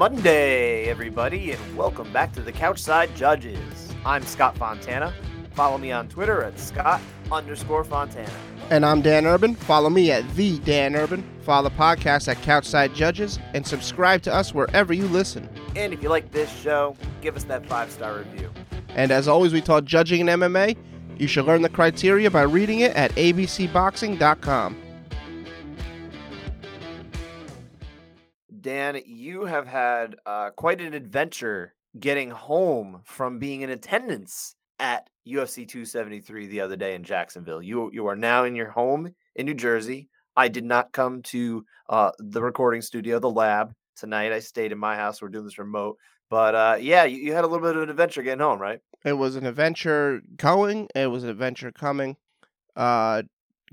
Monday, everybody, and welcome back to the Couchside Judges. I'm Scott Fontana. Follow me on Twitter at Scott underscore Fontana. And I'm Dan Urban. Follow me at the Dan Urban. Follow the podcast at Couchside Judges, and subscribe to us wherever you listen. And if you like this show, give us that five star review. And as always, we taught judging in MMA. You should learn the criteria by reading it at abcboxing.com. Dan, you have had uh, quite an adventure getting home from being in attendance at UFC 273 the other day in Jacksonville. You you are now in your home in New Jersey. I did not come to uh, the recording studio, the lab tonight. I stayed in my house. We're doing this remote, but uh, yeah, you, you had a little bit of an adventure getting home, right? It was an adventure going. It was an adventure coming. Uh,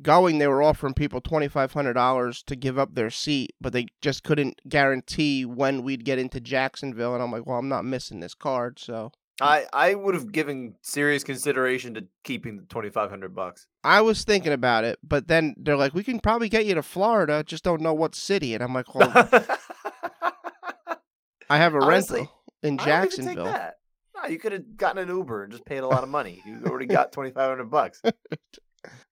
going, they were offering people twenty five hundred dollars to give up their seat, but they just couldn't guarantee when we'd get into Jacksonville. And I'm like, well, I'm not missing this card, so I I would have given serious consideration to keeping the twenty five hundred bucks. I was thinking about it. But then they're like, we can probably get you to Florida, just don't know what city. And I'm like, well, I have a Honestly, rental in I don't even take Jacksonville. No, you could have gotten an Uber and just paid a lot of money. You already got twenty five hundred bucks.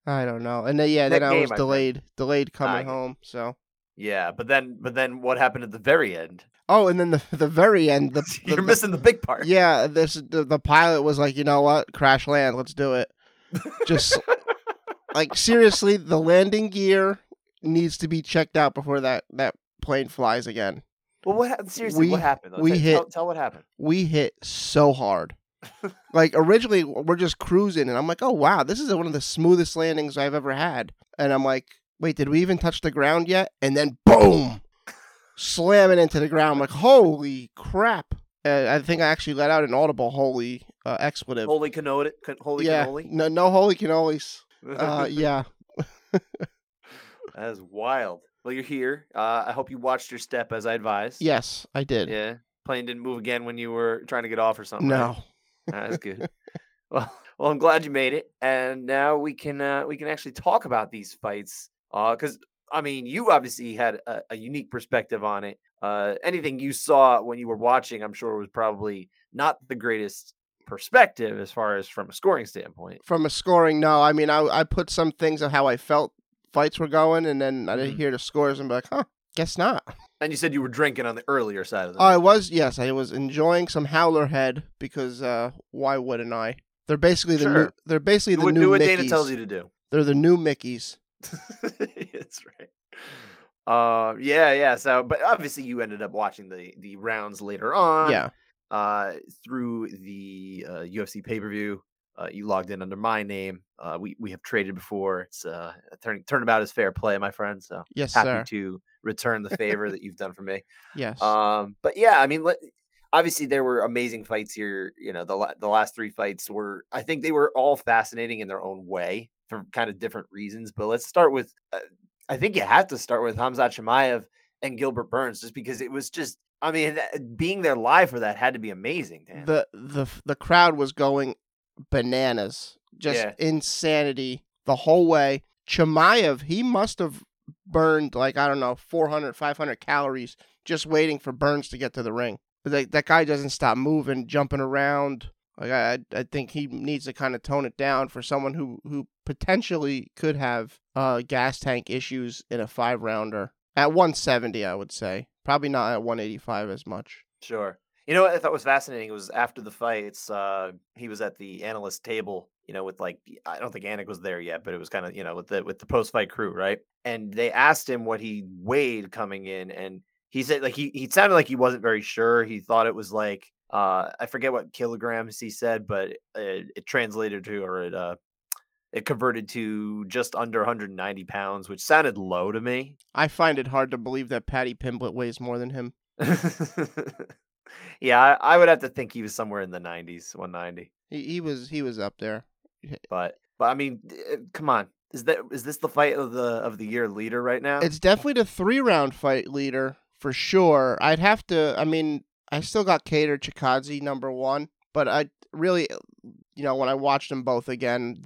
I don't know. And then yeah, That then I game, was I think. delayed, delayed coming it. home. So Yeah, but then but then what happened at the very end? oh, and then the the very end, the, the- You're the- missing the big part. Yeah, this the, the pilot was like, you know what, crash land, let's do it. Just like seriously, the landing gear needs to be checked out before that that plane flies again. Well, what happened? Seriously, what We- happened? though? we Tell- hit- Tell, tell what happened. We hit so hard. Like originally, we're just cruising, and I'm like, oh wow, this is one of the smoothest landings I've ever had. And I'm like, wait, did we even touch the ground yet? And then boom, slamming into the ground. I'm like, holy crap! Uh, I think I actually let out an audible holy uh, expletive. Holy cannoli, can- holy yeah, cannoli. no, no holy cannolis. Uh, yeah, that is wild. Well, you're here. Uh, I hope you watched your step as I advised. yes, I did. Yeah. Plane didn't move again when you were trying to get off or something. right? That's good. well, well, I'm glad you made it, and now we can uh, we can actually talk about these fights. Because I mean, you obviously had a, a unique perspective on it. Uh, anything you saw when you were watching, I'm sure, was probably not the greatest perspective as far as from a scoring standpoint. from a scoring, no. I mean, I I put some things of how I felt fights were going, and then I didn't Mhm. hear the scores and be like, huh, guess not. And you said you were drinking on the earlier side of the. Oh, I was yes, I was enjoying some Howler Head because uh, why wouldn't I? They're basically the new. They're basically do the what, new do what Mickeys. Dana tells you to do. They're the new Mickeys. That's right. Uh, yeah, yeah. So, but obviously, you ended up watching the the rounds later on. Yeah, uh, through the uh, UFC pay per view. Uh, you logged in under my name. Uh, we we have traded before. It's uh, turn, turnabout is fair play, my friend. So yes, happy sir. to return the favor that you've done for me. Yes, Um, but yeah, I mean, let, obviously there were amazing fights here. You know, the la- the last three fights were, I think they were all fascinating in their own way for kind of different reasons. But let's start with, uh, I think you have to start with Hamzat Chimaev and Gilbert Burns, just because it was just, I mean, being there live for that had to be amazing. Dan. the the the crowd was going bananas, just Yeah. insanity the whole way. Chimaev, he must have burned like I don't know 400, 500 calories just waiting for Burns to get to the ring. Like that guy doesn't stop moving, jumping around. Like I, I think he needs to kind of tone it down for someone who who potentially could have uh gas tank issues in a five rounder at 170. I would say probably not at 185 as much. Sure. You know what I thought was fascinating It was after the fights, uh, he was at the analyst table, you know, with like I don't think Anik was there yet, but it was kind of you know with the with the post fight crew, right? And they asked him what he weighed coming in, and he said like he he sounded like he wasn't very sure. He thought it was like uh I forget what kilograms he said, but it, it translated to or it uh it converted to just under 190 pounds, which sounded low to me. I find it hard to believe that Paddy Pimblett weighs more than him. yeah, I, I would have to think he was somewhere in the 90s, 190. He, he was he was up there. But but I mean, uh, come on, is that is this the fight of the of the year leader right now? It's definitely the three round fight leader for sure. I'd have to. I mean, I still got Kattar Chikadze number one, but I really, you know, when I watched them both again,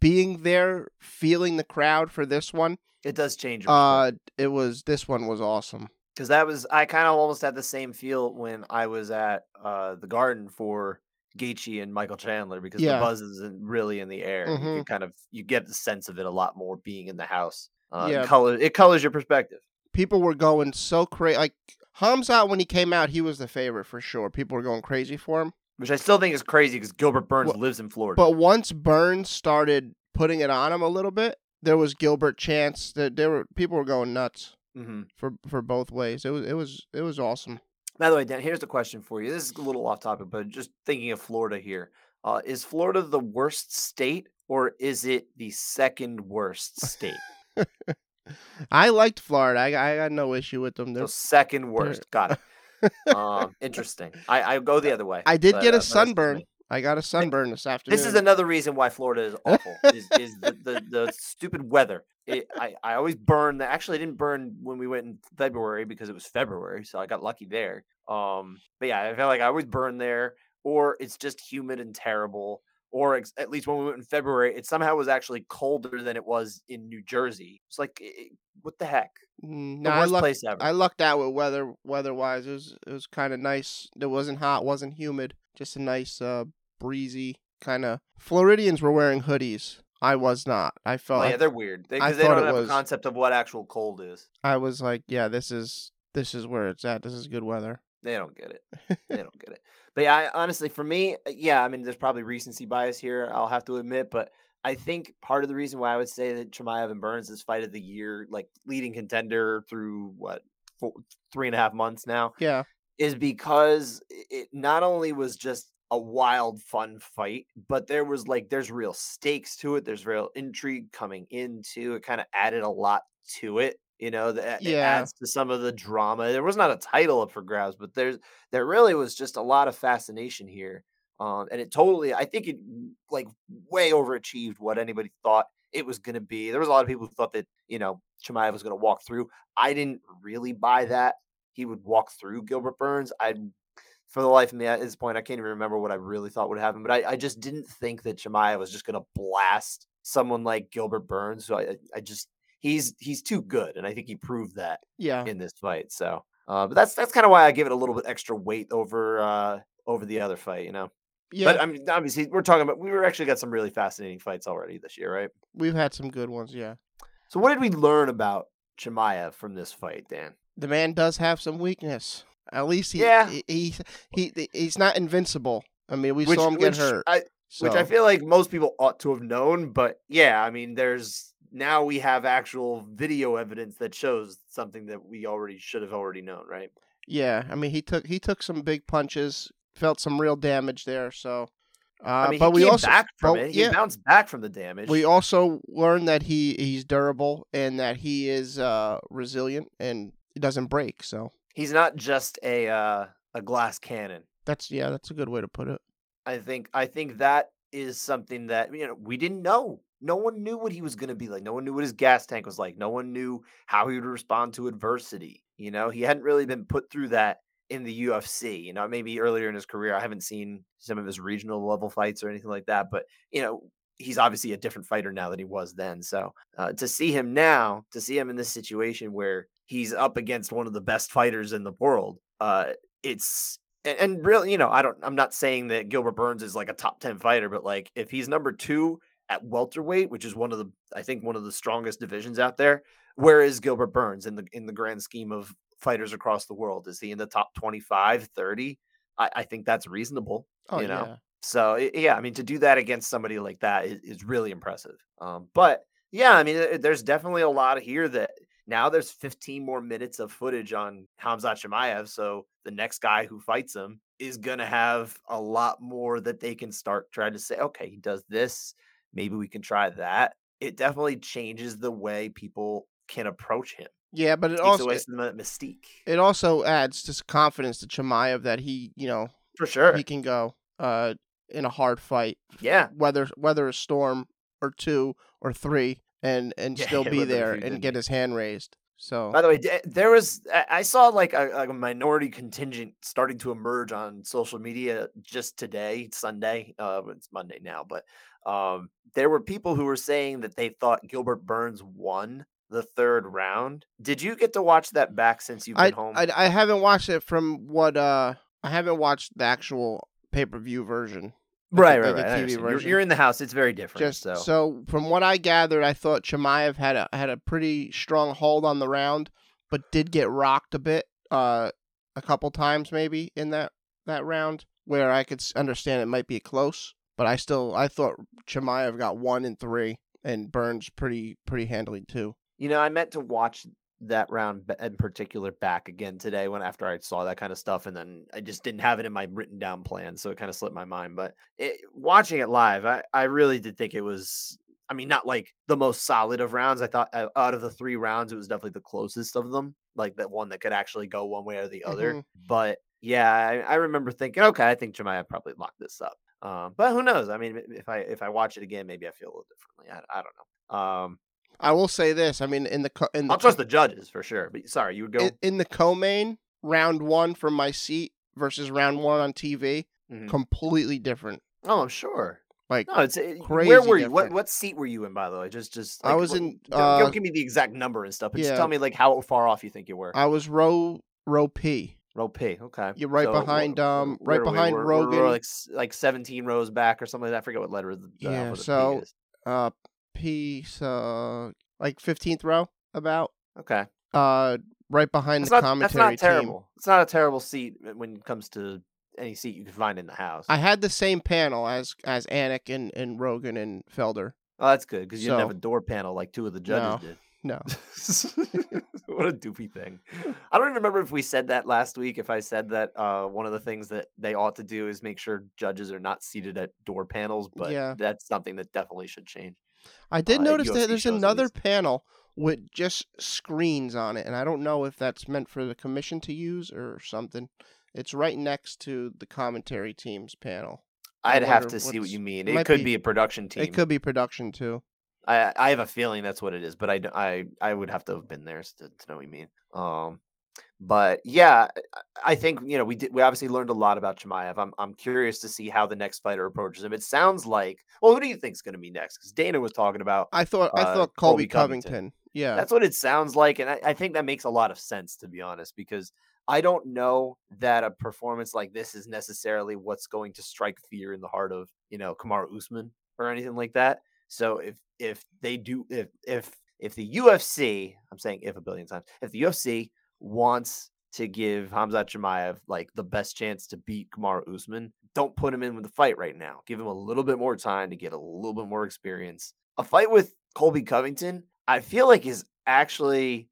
being there, feeling the crowd for this one, it does change. uh, it was this one was awesome. Because that was I kind of almost had the same feel when I was at uh, the Garden for Gaethje and Michael Chandler because Yeah. the buzz isn't really in the air. You Mhm. can kind of you get the sense of it a lot more being in the house. Uh, Yeah. it color it colors your perspective. People were going so crazy. Like Hamzat, when he came out, he was the favorite for sure. People were going crazy for him. Which I still think is crazy because Gilbert Burns Well, lives in Florida. But once Burns started putting it on him a little bit, there was Gilbert chance that there were people were going nuts hmm for for both ways. It was it was it was awesome. By the way, Dan, here's the question for you. This is a little off topic, but just thinking of Florida here. Uh, is Florida the worst state or is it the second worst state? I liked Florida. I, I got no issue with them. so They're- second worst. Got it. um, interesting. I, I go the other way. I did but, get uh, a just sunburn. I got a sunburn this afternoon. This is another reason why Florida is awful. is, is the, the, the stupid weather. It, I, I always burn. The, actually, I didn't burn when we went in February because it was February, so I got lucky there. Um, but yeah, I feel like I always burn there, or it's just humid and terrible. Or ex- at least when we went in February, it somehow was actually colder than it was in New Jersey. It's like, i- i- what the heck? Mm, The no, I worst lucked, place ever. I lucked out with weather weather wise. It was it was kind of nice. It wasn't hot, wasn't humid. Just a nice uh breezy kind of. Floridians were wearing hoodies. I was not. I felt Oh, yeah, they're weird I because they, thought don't have was- a concept of what actual cold is. I was like, yeah, this is this is where it's at. This is good weather. They don't get it. they don't get it. But yeah, I, honestly, for me, uh, yeah, I mean, there's probably recency bias here. I'll have to admit, but I think part of the reason why I would say that Chimaev and Burns is fight of the year, like leading contender through what four, three and a half months now, Yeah, is because it not only was just a wild, fun fight, but there was like there's real stakes to it. There's real intrigue coming into it. Kind of added a lot to it. You know, that it Yeah. adds to some of the drama. There was not a title up for grabs, but there's there really was just a lot of fascination here. Um, and it totally, I think it like way overachieved what anybody thought it was going to be. There was a lot of people who thought that you know Chimaev was going to walk through. I didn't really buy that he would walk through Gilbert Burns. I, for the life of me, at this point, I can't even remember what I really thought would happen. But I, I just didn't think that Chimaev was just going to blast someone like Gilbert Burns. So I, I just he's he's too good, and I think he proved that yeah, in this fight. So, uh, but that's that's kind of why I give it a little bit extra weight over uh over the other fight. You know. yeah. But I mean, obviously, we're talking about we were actually got some really fascinating fights already this year, right? We've had some good ones. Yeah, So, what did we learn about Chimaev from this fight, Dan? the man does have some weakness. At least he, Yeah. he, he, he he's not invincible. I mean, we Which, saw him get hurt. I, which I feel like most people ought to have known. But yeah, I mean, there's now we have actual video evidence that shows something that we already should have already known, right? Yeah, I mean he took he took some big punches, felt some real damage there. So, uh, I mean, but he we also back from but it. He yeah. bounced back from the damage. we also learned that he he's durable and that he is uh, resilient and he doesn't break. So He's not just a uh, a glass cannon. that's yeah, that's a good way to put it. I think I think that is something that you know we didn't know. No one knew what he was going to be like. No one knew what his gas tank was like. No one knew how he would respond to adversity. You know, he hadn't really been put through that in the UFC. You know, maybe earlier in his career, I haven't seen some of his regional level fights or anything like that. But you know, he's obviously a different fighter now than he was then. So uh, to see him now, to see him in this situation where he's up against one of the best fighters in the world, uh, it's and, and really, you know, I don't. I'm not saying that Gilbert Burns is like a top ten fighter, but like if he's number two at welterweight, which is one of the, I think one of the strongest divisions out there, where is Gilbert Burns in the in the grand scheme of fighters across the world? Is he in the top 25, 30? I, I think that's reasonable. Oh you know, yeah, so yeah, I mean, to do that against somebody like that is, is really impressive. Um, but yeah, I mean, there's definitely a lot here that now there's 15 more minutes of footage on Hamzat Chimaev. So the next guy who fights him is gonna have a lot more that they can start trying to say, okay, he does this, maybe we can try that. It definitely changes the way people can approach him. yeah, but it Takes also away some mystique. it also adds just confidence to Chimaev that he you know For sure. he can go uh in a hard fight, yeah. whether whether a storm or two or three, and and Yeah, still be there and get his hand raised. So By the way, there was I I saw like a, like a minority contingent starting to emerge on social media just today, Sunday. Uh, it's Monday now, but um, there were people who were saying that they thought Gilbert Burns won the third round. Did you get to watch that back since you've been I, home? I I haven't watched it from what uh I haven't watched the actual pay per view version. Right, right, the right. TV understand. You're, you're in the house. It's very different. Just so, so. from what I gathered, I thought Chimaev had a had a pretty strong hold on the round, but did get rocked a bit, uh, a couple times maybe in that that round where I could understand it might be close, but I still I thought Chimaev got one in three and Burns pretty pretty handily too. you know, I meant to watch that round in particular back again today when after I saw that kind of stuff, and then I just didn't have it in my written down plan, so it kind of slipped my mind. But it, watching it live, I I really did think it was. I mean, not like the most solid of rounds. I thought uh, out of the three rounds, it was definitely the closest of them, like that one that could actually go one way or the other. Mhm. But yeah, I, I remember thinking, okay, I think Chimaev probably locked this up. Um, but who knows? I mean, if I if I watch it again, maybe I feel a little differently. I, I don't know. Um, I will say this. I mean, in the co- in the I'll trust the judges for sure. But sorry, you would go. in, in the co-main round one from my seat versus round one on TV, Mhm. completely different. Oh, I'm sure. Like No, it's it, crazy where were you? What different. what seat were you in? By the way, just just I was what- in, Don't, uh, don't give me the exact number and stuff, but just yeah. tell me like how far off you think you were. I was row row P. Row P. Okay, You're right So, behind, um, right are we? behind We're- we're Rogan. like like 17 rows back or something like that. I forget what letter the, the Yeah, so- is. Uh, P. Uh, like fifteenth row about. Okay, Uh, right behind that's the not that's commentary not team. terrible. It's not a terrible seat when it comes to any seat you can find in the house. I had the same panel as as Anik and, and Rogan and Felder. oh, that's good because you didn't have a door panel like two of the judges No. did. No, what a doofy thing. I don't even remember if we said that last week. If I said that uh, one of the things that they ought to do is make sure judges are not seated at door panels, but Yeah. that's something that definitely should change. I did Uh, notice UFC that there's another panel with just screens on it, and I don't know if that's meant for the commission to use or something. It's right next to the commentary team's panel. I'd have to see what you mean. it It could be- be, a production team. It could be production too. I I have a feeling that's what it is, but I I I would have to have been there to, to know what you mean. Um, but yeah, I- think you know we did we obviously learned a lot about Chimaev. I'm I'm curious to see how the next fighter approaches him. It sounds like well, who do you think's going to be next? Because Dana was talking about I thought I Uh, thought Colby Colby Covington. Covington. Yeah. that's what it sounds like, and I, I think that makes a lot of sense to be honest, because I don't know that a performance like this is necessarily what's going to strike fear in the heart of you know Kamaru Usman or anything like that. So if if they do if if if the UFC, I'm saying if a billion times, if the UFC wants to give Hamzat Chimaev like the best chance to beat Kamaru Usman, don't put him in with the fight right now. Give him a little bit more time to get a little bit more experience. A fight with Colby Covington, I feel like is actually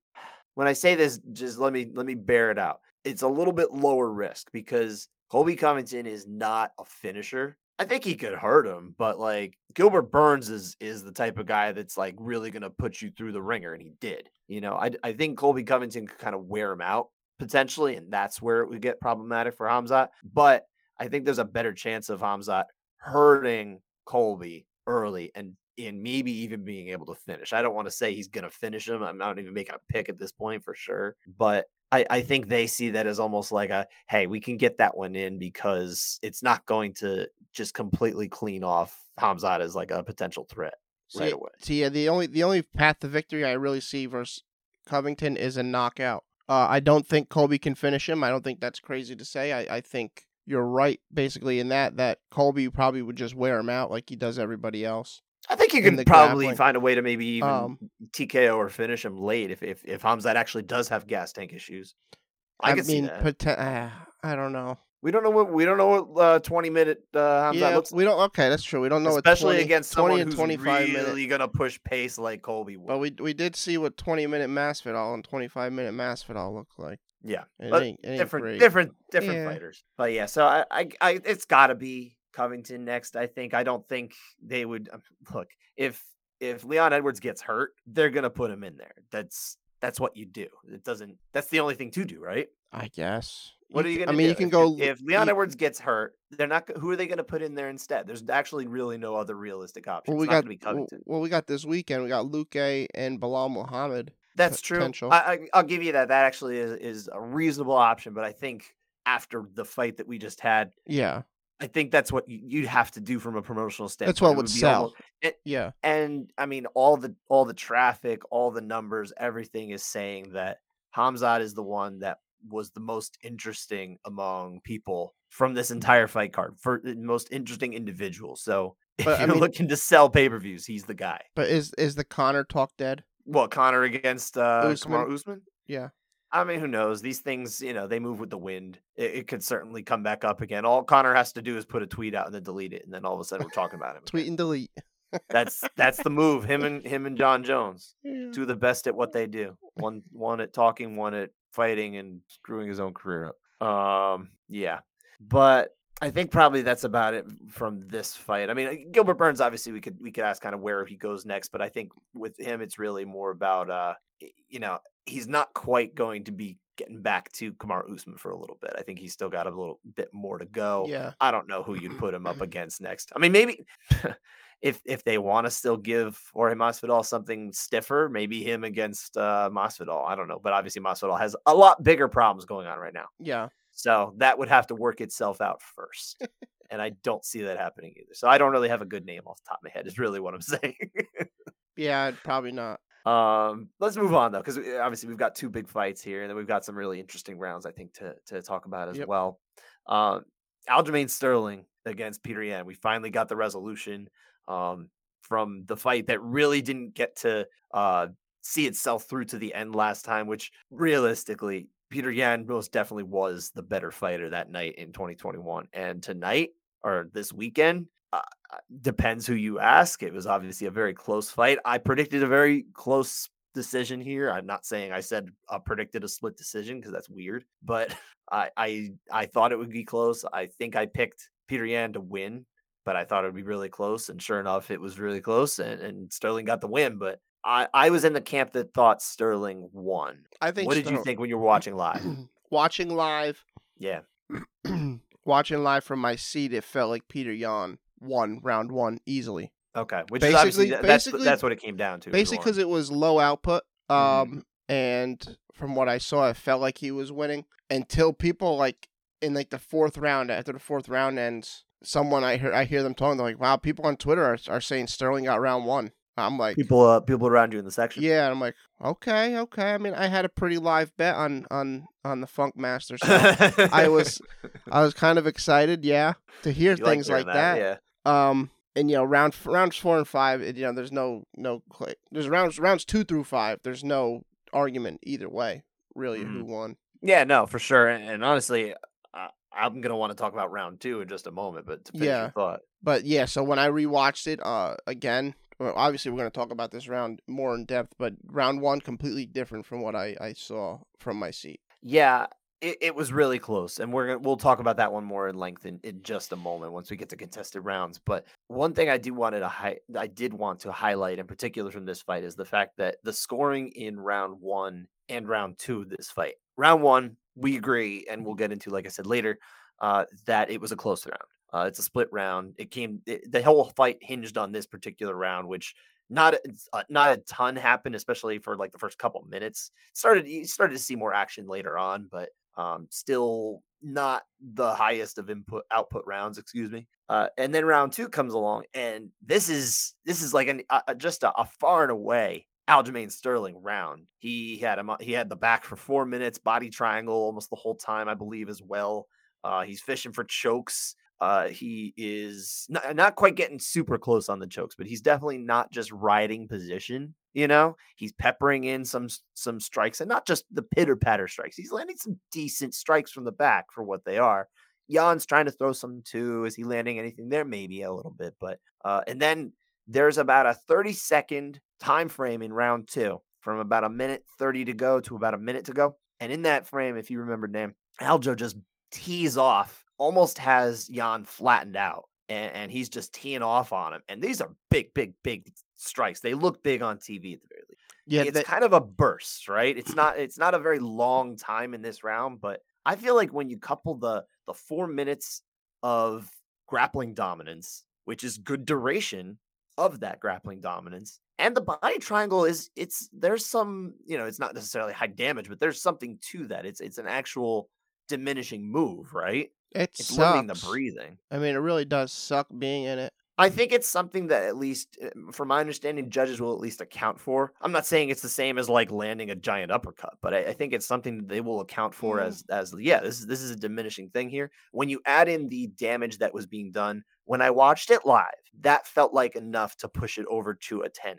when I say this, just let me let me bear it out. It's a little bit lower risk because Colby Covington is not a finisher. I think he could hurt him, but like Gilbert Burns is is the type of guy that's like really gonna put you through the ringer, and he did. You know, I I think Colby Covington could kind of wear him out potentially, and that's where it would get problematic for Hamzat. But I think there's a better chance of Hamzat hurting Colby early and and maybe even being able to finish. I don't want to say he's gonna finish him. I'm not even making a pick at this point for sure, but I, I think they see that as almost like a hey, we can get that one in because it's not going to just completely clean off Hamzat as like a potential threat right away. see, yeah, the only the only path to victory I really see versus Covington is a knockout. Uh, I don't think Colby can finish him. I don't think that's crazy to say. I, I think you're right, basically, in that that Colby probably would just wear him out like he does everybody else. I think you can probably grappling. find a way to maybe even Um, TKO or finish him late if if if Hamzat actually does have gas tank issues. I, can see mean, that. poten- uh, I don't know. we don't know what we don't know what uh, twenty minute uh, Hamzat yeah, looks we don't. Okay, that's true. We don't know especially what 20, against 20 someone and who's 25 really minute. gonna push pace like Colby would. But we we did see what 20 minute Masvidal and 25 minute Masvidal look like. yeah, It ain't, it ain't different, great. different, different Yeah. fighters. But yeah, so I, I, I it's got to be Covington next. I think. I don't think they would um, look if if Leon Edwards gets hurt, they're gonna put him in there. That's that's what you do. It doesn't. That's the only thing to do, right? I guess. What are you gonna I mean, do? you can go. if, if Leon you- Edwards gets hurt. They're not. Who are they gonna put in there instead? There's actually really no other realistic option. Well, we it's not got gonna be Covington. well, we got this weekend. We got Luque and Belal Muhammad. That's true. I, I, I'll give you that. That actually is, is a reasonable option. But I think after the fight that we just had, Yeah, I think that's what you- you'd have to do from a promotional standpoint. That's what It would be sell. almo- and, Yeah. and I mean, all the all the traffic, all the numbers, everything is saying that Hamzat is the one that was the most interesting among people from this entire fight card for the most interesting individual. So if But, I you're mean- looking to sell pay per views, he's the guy. But is is the Conor talk dead? Well, Conor against uh, Usman? Usman? Yeah. I mean, who knows? These things, you know, they move with the wind. It, it could certainly come back up again. All Conor has to do is put a tweet out and then delete it, and then all of a sudden we're talking about him. Tweet and delete. That's that's the move. Him and him and Jon Jones, Yeah. two of the best at what they do. One one at talking, one at fighting and screwing his own career up. Um, yeah, but I think probably that's about it from this fight. I mean, uh, Gilbert Burns, obviously, we could we could ask kind of where he goes next, but I think with him, it's really more about uh, you know, he's not quite going to be getting back to Kamar Usman for a little bit. I think he's still got a little bit more to go. Yeah. I don't know who you'd put him up against next. I mean, maybe if if they want to still give Jorge Masvidal something stiffer, maybe him against uh, Masvidal. I don't know, but obviously Masvidal has a lot bigger problems going on right now, Yeah. So that would have to work itself out first. and I don't see that happening either. So I don't really have a good name off the top of my head. Is really what I'm saying. Yeah. Probably not. Um, let's move on though, because obviously we've got two big fights here, and then we've got some really interesting rounds I think to to talk about as Yep. well. Um, Aljamain Sterling against Petr Yan. We finally got the resolution um, from the fight that really didn't get to uh, see itself through to the end last time, which realistically, Petr Yan most definitely was the better fighter that night in 2021. And tonight or this weekend, uh, depends who you ask. It was obviously a very close fight. I predicted a very close decision here. I'm not saying I said I predicted a split decision because that's weird, but I, I I thought it would be close. I think I picked Petr Yan to win, but I thought it would be really close. And sure enough, it was really close, and, and Sterling got the win. But I, I was in the camp that thought Sterling won. I think. What did you think when you were watching live? Watching live. Yeah. watching live from my seat, it felt like Petr Yan won round one easily. Okay. Which is obviously Basically- that's basically- that's what it came down to. Basically, because it was low output. Um, Mhm. and from what I saw, it felt like he was winning until people like in like the fourth round. After the fourth round ends, someone I hear I hear them talking. They're like, "Wow, people on Twitter are, are saying Sterling got round one." I'm like, people uh, people around you in the section. yeah, and I'm like, okay, okay. I mean, I had a pretty live bet on on on the Funk Master, so I was I was kind of excited, yeah, to hear You things hearing like that. Yeah. Um, and you know, round rounds four and five, you know, there's no no there's rounds rounds two through five. There's no argument either way, really, who Mm-hmm. won. Yeah, no, for sure. And, and honestly, uh, I'm gonna want to talk about round two in just a moment. But Yeah. your thought, But yeah, so when I rewatched it, uh, again, well, obviously we're gonna talk about this round more in depth, but round one completely different from what I I saw from my seat. yeah, it, it was really close, and we're we'll talk about that one more in length in, in just a moment once we get to contested rounds. But one thing I do wanted to hi- I did want to highlight in particular from this fight is the fact that the scoring in round one and round two of this fight. Round one, we agree, and we'll get into like I said later, uh, that it was a close round. Uh, it's a split round. It came. It, the whole fight hinged on this particular round, which not uh, not a ton happened, especially for like the first couple minutes. Started you started to see more action later on, but um, still not the highest of input output rounds. Excuse me. Uh, and then round two comes along, and this is this is like an uh, just a, a far and away Aljamain Sterling round. He had him. He had the back for four minutes, body triangle almost the whole time, I believe, as well. Uh, he's fishing for chokes. Uh, he is not, not quite getting super close on the chokes, but he's definitely not just riding position. You know, he's peppering in some some strikes, and not just the pitter patter strikes. He's landing some decent strikes from the back for what they are. Yan's trying to throw some too. Is he landing anything there? Maybe a little bit, but uh, and then there's about a 30 second time frame in round two, from about a minute 30 to go to about a minute to go. And in that frame, if you remember, name Aljo just tees off, almost has Yan flattened out, and, and he's just teeing off on him. And these are big, big, big strikes. They look big on TV at the very least. Yeah, it's that- kind of a burst, right? It's not it's not a very long time in this round, but I feel like when you couple the the four minutes of grappling dominance, which is good duration of that grappling dominance, and the body triangle is it's there's some you know it's not necessarily high damage, but there's something to that. It's it's an actual diminishing move, right? It It's sucks. limiting the breathing. I mean, it really does suck being in it. I think it's something that at least, uh, from my understanding, judges will at least account for. I'm not saying it's the same as like landing a giant uppercut, but I, I think it's something that they will account for Mm. as as yeah, this is this is a diminishing thing here. When you add in the damage that was being done when I watched it live, that felt like enough to push it over to a 10-8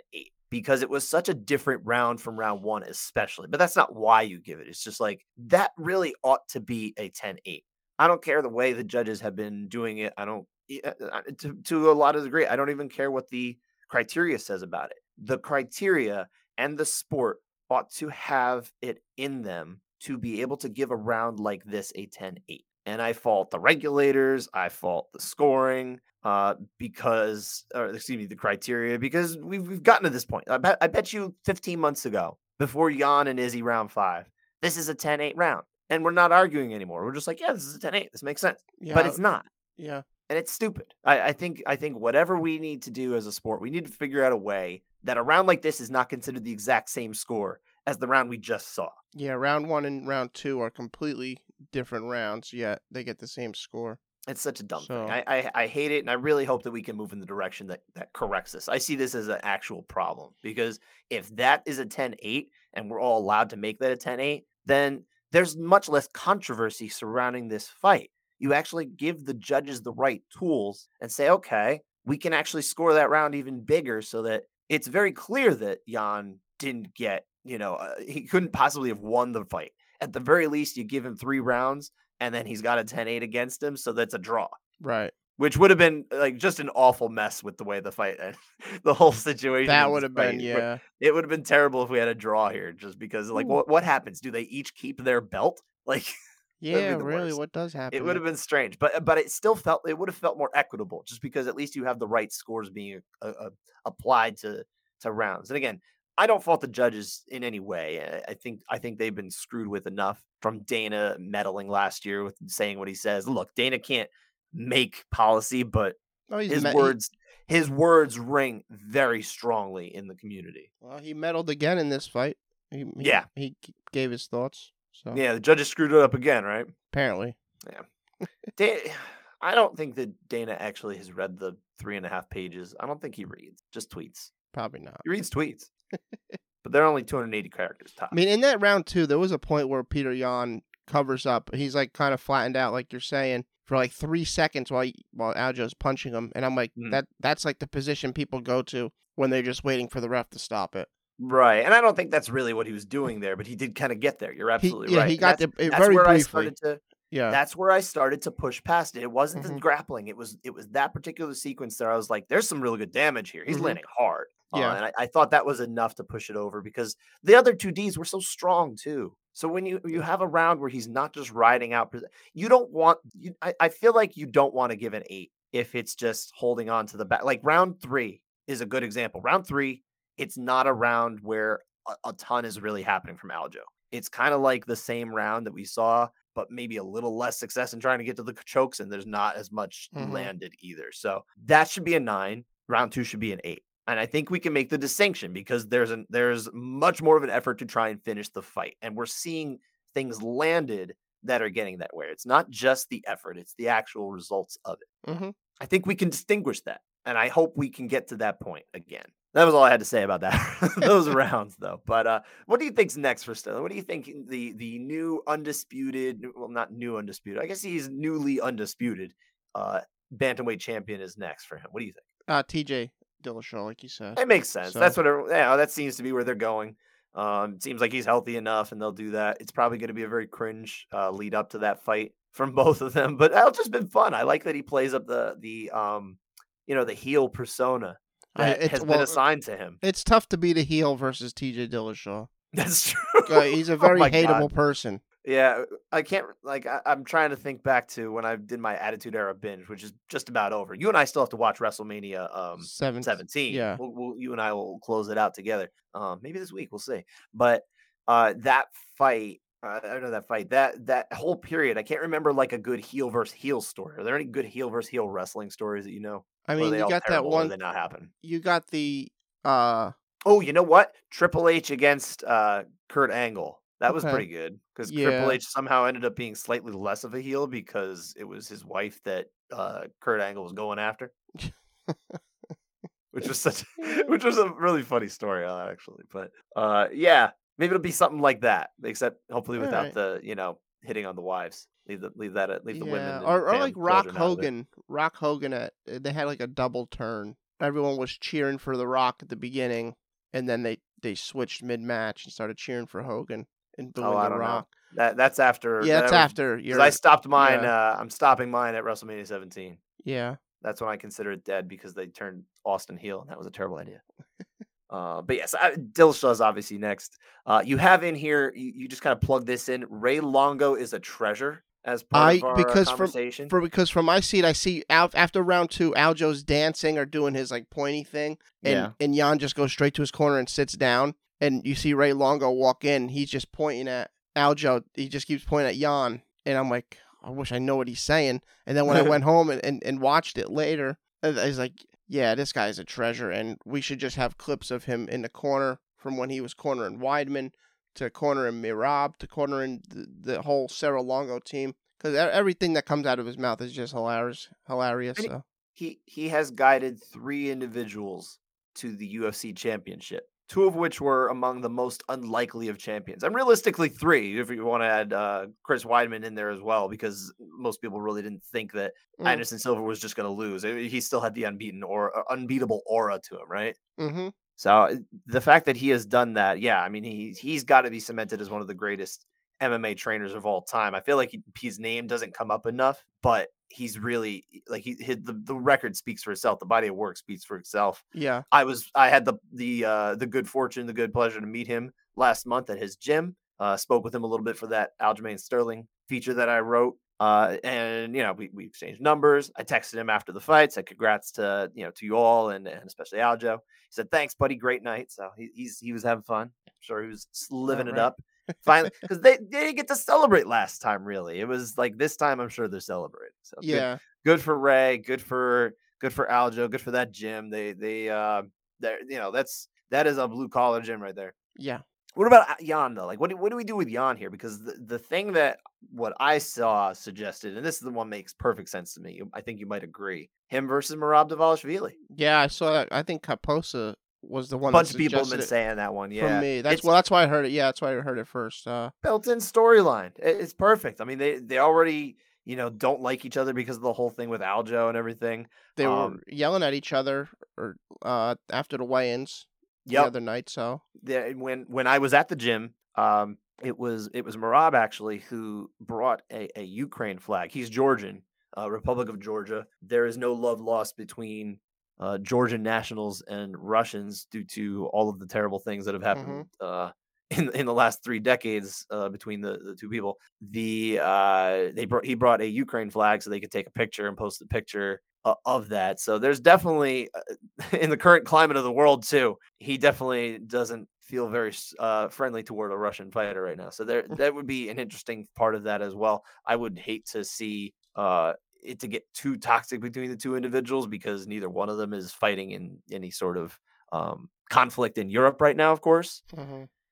because it was such a different round from round one, especially. But that's not why you give it. It's just like that really ought to be a 10-8. I don't care the way the judges have been doing it. I don't uh, uh, to to a lot of degree. I don't even care what the criteria says about it. The criteria and the sport ought to have it in them to be able to give a round like this a 10-8. And I fault the regulators, I fault the scoring, uh, because or excuse me, the criteria, because we've we've gotten to this point. I bet I bet you 15 months ago, before Yan and Izzy round five, this is a 10-8 round. And we're not arguing anymore. We're just like, yeah, this is a 10-8. This makes sense. Yeah, But it's not yeah. and it's stupid. I, I think I think whatever we need to do as a sport, we need to figure out a way that a round like this is not considered the exact same score as the round we just saw. Yeah, round one and round two are completely different rounds, yet they get the same score. It's such a dumb So- thing. I, I I hate it, and I really hope that we can move in the direction that that corrects this. I see this as an actual problem because if that is a 10-8 and we're all allowed to make that a 10-8, then there's much less controversy surrounding this fight. You actually give the judges the right tools and say, okay, we can actually score that round even bigger so that it's very clear that Yan didn't get, you know, uh, he couldn't possibly have won the fight. At the very least, you give him three rounds and then he's got a 10 8 against him. So that's a draw, Right. Which would have been like just an awful mess with the way the fight ended. the whole situation. That would have been, yeah. It would have been terrible if we had a draw here just because, like, Ooh. what, what happens? Do they each keep their belt? Like, Yeah, really, worst. what does happen? it would have been strange, but but it still felt it would have felt more equitable just because at least you have the right scores being uh, uh, applied to to rounds. And again, I don't fault the judges in any way. I- I think I think they've been screwed with enough from Dana meddling last year with saying what he says. Look, Dana can't make policy, but Oh, his words his words ring very strongly in the community. well, he meddled again in this fight. He, he- Yeah. He gave his thoughts. So Yeah, the judges screwed it up again, right? apparently. Yeah. Da- I don't think that Dana actually has read the three and a half pages. I don't think he reads, just tweets. Probably not. He reads tweets, but they're only 280 characters top. I mean, in that round two, there was a point where Petr Yan covers up. He's like kind of flattened out, like you're saying, for like three seconds while while Aljo's punching him, and I'm like, Mhm. that that's like the position people go to when they're just waiting for the ref to stop it. right, and I don't think that's really what he was doing there, but he did kind of get there. You're He, absolutely yeah, right. he got that's, the that's very where I briefly. started to. yeah, That's where I started to push past it. It wasn't the Mhm. grappling. It was it was that particular sequence there. I was like, "There's some really good damage here. He's Mhm. landing hard." Uh, Yeah. and I, I thought that was enough to push it over because the other two Ds were so strong too. So when you you have a round where he's not just riding out, you don't want. You, I, I feel like you don't want to give an eight if it's just holding on to the back. Like round three is a good example. Round three, it's not a round where a, a ton is really happening from Aljo. It's kind of like the same round that we saw, but maybe a little less success in trying to get to the chokes, and there's not as much Mhm. landed either. So that should be a nine. Round two should be an eight. And I think we can make the distinction because there's an there's much more of an effort to try and finish the fight. And we're seeing things landed that are getting that way. It's not just the effort, it's the actual results of it. hmm I think we can distinguish that. And I hope we can get to that point again. That was all I had to say about that. Those rounds though. But uh what do you think's next for Sterling? What do you think the the new undisputed well not new undisputed. I guess he's newly undisputed uh bantamweight champion is next for him. What do you think? uh, T.J. Dillashaw, like you said. It makes sense. So- That's what everyone, yeah, that seems to be where they're going. Um, it seems like he's healthy enough, and they'll do that. It's probably going to be a very cringe uh, lead up to that fight from both of them, but that'll just been fun. I like that he plays up the the um, you know, the heel persona that has been assigned to him. It's tough to be the heel versus T.J. Dillashaw. That's true. Uh, he's a Oh very God. hateable person. Yeah, I can't like I, I'm trying to think back to when I did my Attitude Era binge, which is just about over. You and I still have to watch WrestleMania um Seven. 17. yeah. We'll, we'll, you and I will close it out together. Um, maybe this week we'll see. But uh, that fight, uh, I don't know that fight. That that whole period, I can't remember like a good heel versus heel story. Are there any good heel versus heel wrestling stories that you know? I mean, you got that one. They not happen. You got the uh Oh, you know what? Triple H against uh, Kurt Angle. That was Okay. pretty good because Yeah. Triple H somehow ended up being slightly less of a heel because it was his wife that uh, Kurt Angle was going after, which was such, which was a really funny story uh, actually. But uh, yeah, maybe it'll be something like that, except hopefully without Alright. the you know hitting on the wives. Leave the leave that at leave the women or, or like Rock children out of it. Hogan. Rock Hogan at they had like a double turn. Everyone was cheering for The Rock at the beginning, and then they they switched mid match and started cheering for Hogan and booing Oh, I The don't know. That that's after. Yeah, that's that after. 'cause You're, I stopped mine. yeah. Uh, I'm stopping mine at WrestleMania 17. yeah, That's when I consider it dead because they turned Austin heel, and that was a terrible idea. uh, but yes, I, Dillashaw's obviously next. Uh, you have in here, you, you just kind of plug this in. Ray Longo is a treasure as part I- of our because from- for because from my seat, I see Al, after round two, Aljo's dancing or doing his like pointy thing, and Yeah. and Yan just goes straight to his corner and sits down, and you see Ray Longo walk in. He's just pointing at Aljo. He just keeps pointing at Yan, and I'm like, I wish I know what he's saying. And then when I went home and, and, and watched it later, I was like, yeah, this guy's a treasure, and we should just have clips of him in the corner from when he was cornering Weidman to cornering Merab to cornering the, the whole Serra Longo team because everything that comes out of his mouth is just hilarious. Hilarious. So he he has guided three individuals to the UFC championship, two of which were among the most unlikely of champions. And realistically, three, if you want to add uh, Chris Weidman in there as well, because most people really didn't think that Mm. Anderson Silva was just going to lose. He still had the unbeaten or uh, unbeatable aura to him, right? mm-hmm. So uh, the fact that he has done that, yeah, I mean, he he's got to be cemented as one of the greatest MMA trainers of all time. I feel like he, his name doesn't come up enough, but he's really like he his, the the record speaks for itself. The body of work speaks for itself. yeah, I was I had the the uh, the good fortune, the good pleasure to meet him last month at his gym. Uh, spoke with him a little bit for that Aljamain Sterling feature that I wrote. Uh, and you know we, we exchanged numbers. I texted him after the fight, said congrats to you know to you all and, and especially Aljo. He said thanks, buddy, great night. So he, he's he was having fun. I'm sure he was living it right. up. Finally, because they, they didn't get to celebrate last time. Really, it was like this time. I'm sure they're celebrating. So yeah, good for Ray, good for good for Aljo, good for that gym. They they uh they you know that's that is a blue collar gym right there. yeah. What about uh, Yan though? Like what do, what do we do with Yan here? Because the, the thing that what I saw suggested, and this is the one makes perfect sense to me. I think you might agree. Him versus Merab Dvalishvili. Yeah, I saw that. I think Kaposa was the A one. bunch that of people have been saying that one. Yeah, From me, that's It's well. That's why I heard it. Yeah, that's why I heard it first. Uh, built-in storyline. It's perfect. I mean, they they already you know don't like each other because of the whole thing with Aljo and everything. they were Um, yelling at each other or uh after the weigh-ins the other night. So the, when when I was at the gym, um, it was it was Merab actually who brought a, a Ukraine flag. He's Georgian, uh, Republic of Georgia. There is no love lost between uh, Georgian nationals and Russians due to all of the terrible things that have happened uh, in in the last three decades uh, between the, the two people. The uh, they brought he brought a Ukraine flag so they could take a picture and post a picture uh, of that. So there's definitely uh, in the current climate of the world too. He definitely doesn't feel very uh, friendly toward a Russian fighter right now. So there that would be an interesting part of that as well. I would hate to see uh, it to get too toxic between the two individuals because neither one of them is fighting in any sort of um, conflict in Europe right now, of course.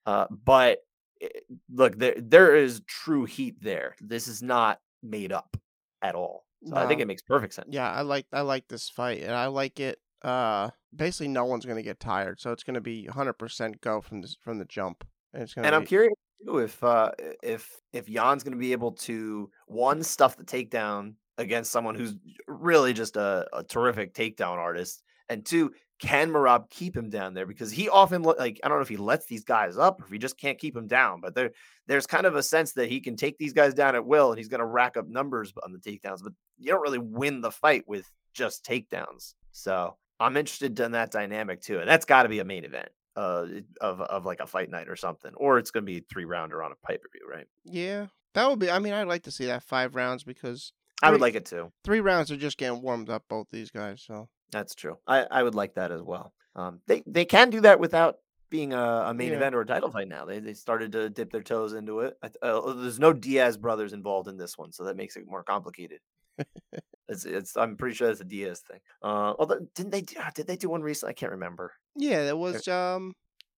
Uh, but eh, look, there there is true heat there. This is not made up at all. So I think it makes perfect sense. yeah, I like I like this fight and I like it. Uh, basically, no one's gonna get tired, so it's gonna be 100 percent go from this from the jump. And it's gonna And I'm curious too if uh, if if Yan's going to be able to one stuff the takedown against someone who's really just a, a terrific takedown artist, and two, can Merab keep him down there because he often like I don't know if he lets these guys up or if he just can't keep him down, but there there's kind of a sense that he can take these guys down at will and he's going to rack up numbers on the takedowns, but you don't really win the fight with just takedowns. So I'm interested in that dynamic too, and that's got to be a main event uh of of like a fight night or something, or it's going to be three rounder on a pay per view, right? yeah, that would be. I mean, I'd like to see that five rounds because I would like it too. three rounds are just getting warmed up. Both these guys, so That's true. I, I would like that as well. Um, they they can do that without being a, a main Yeah. event or a title fight now. They they started to dip their toes into it. I Uh, there's no Diaz brothers involved in this one, so that makes it more complicated. it's it's I'm pretty sure it's a Diaz thing. Uh, although didn't they do, did they do one recently? I can't remember. yeah, it was um,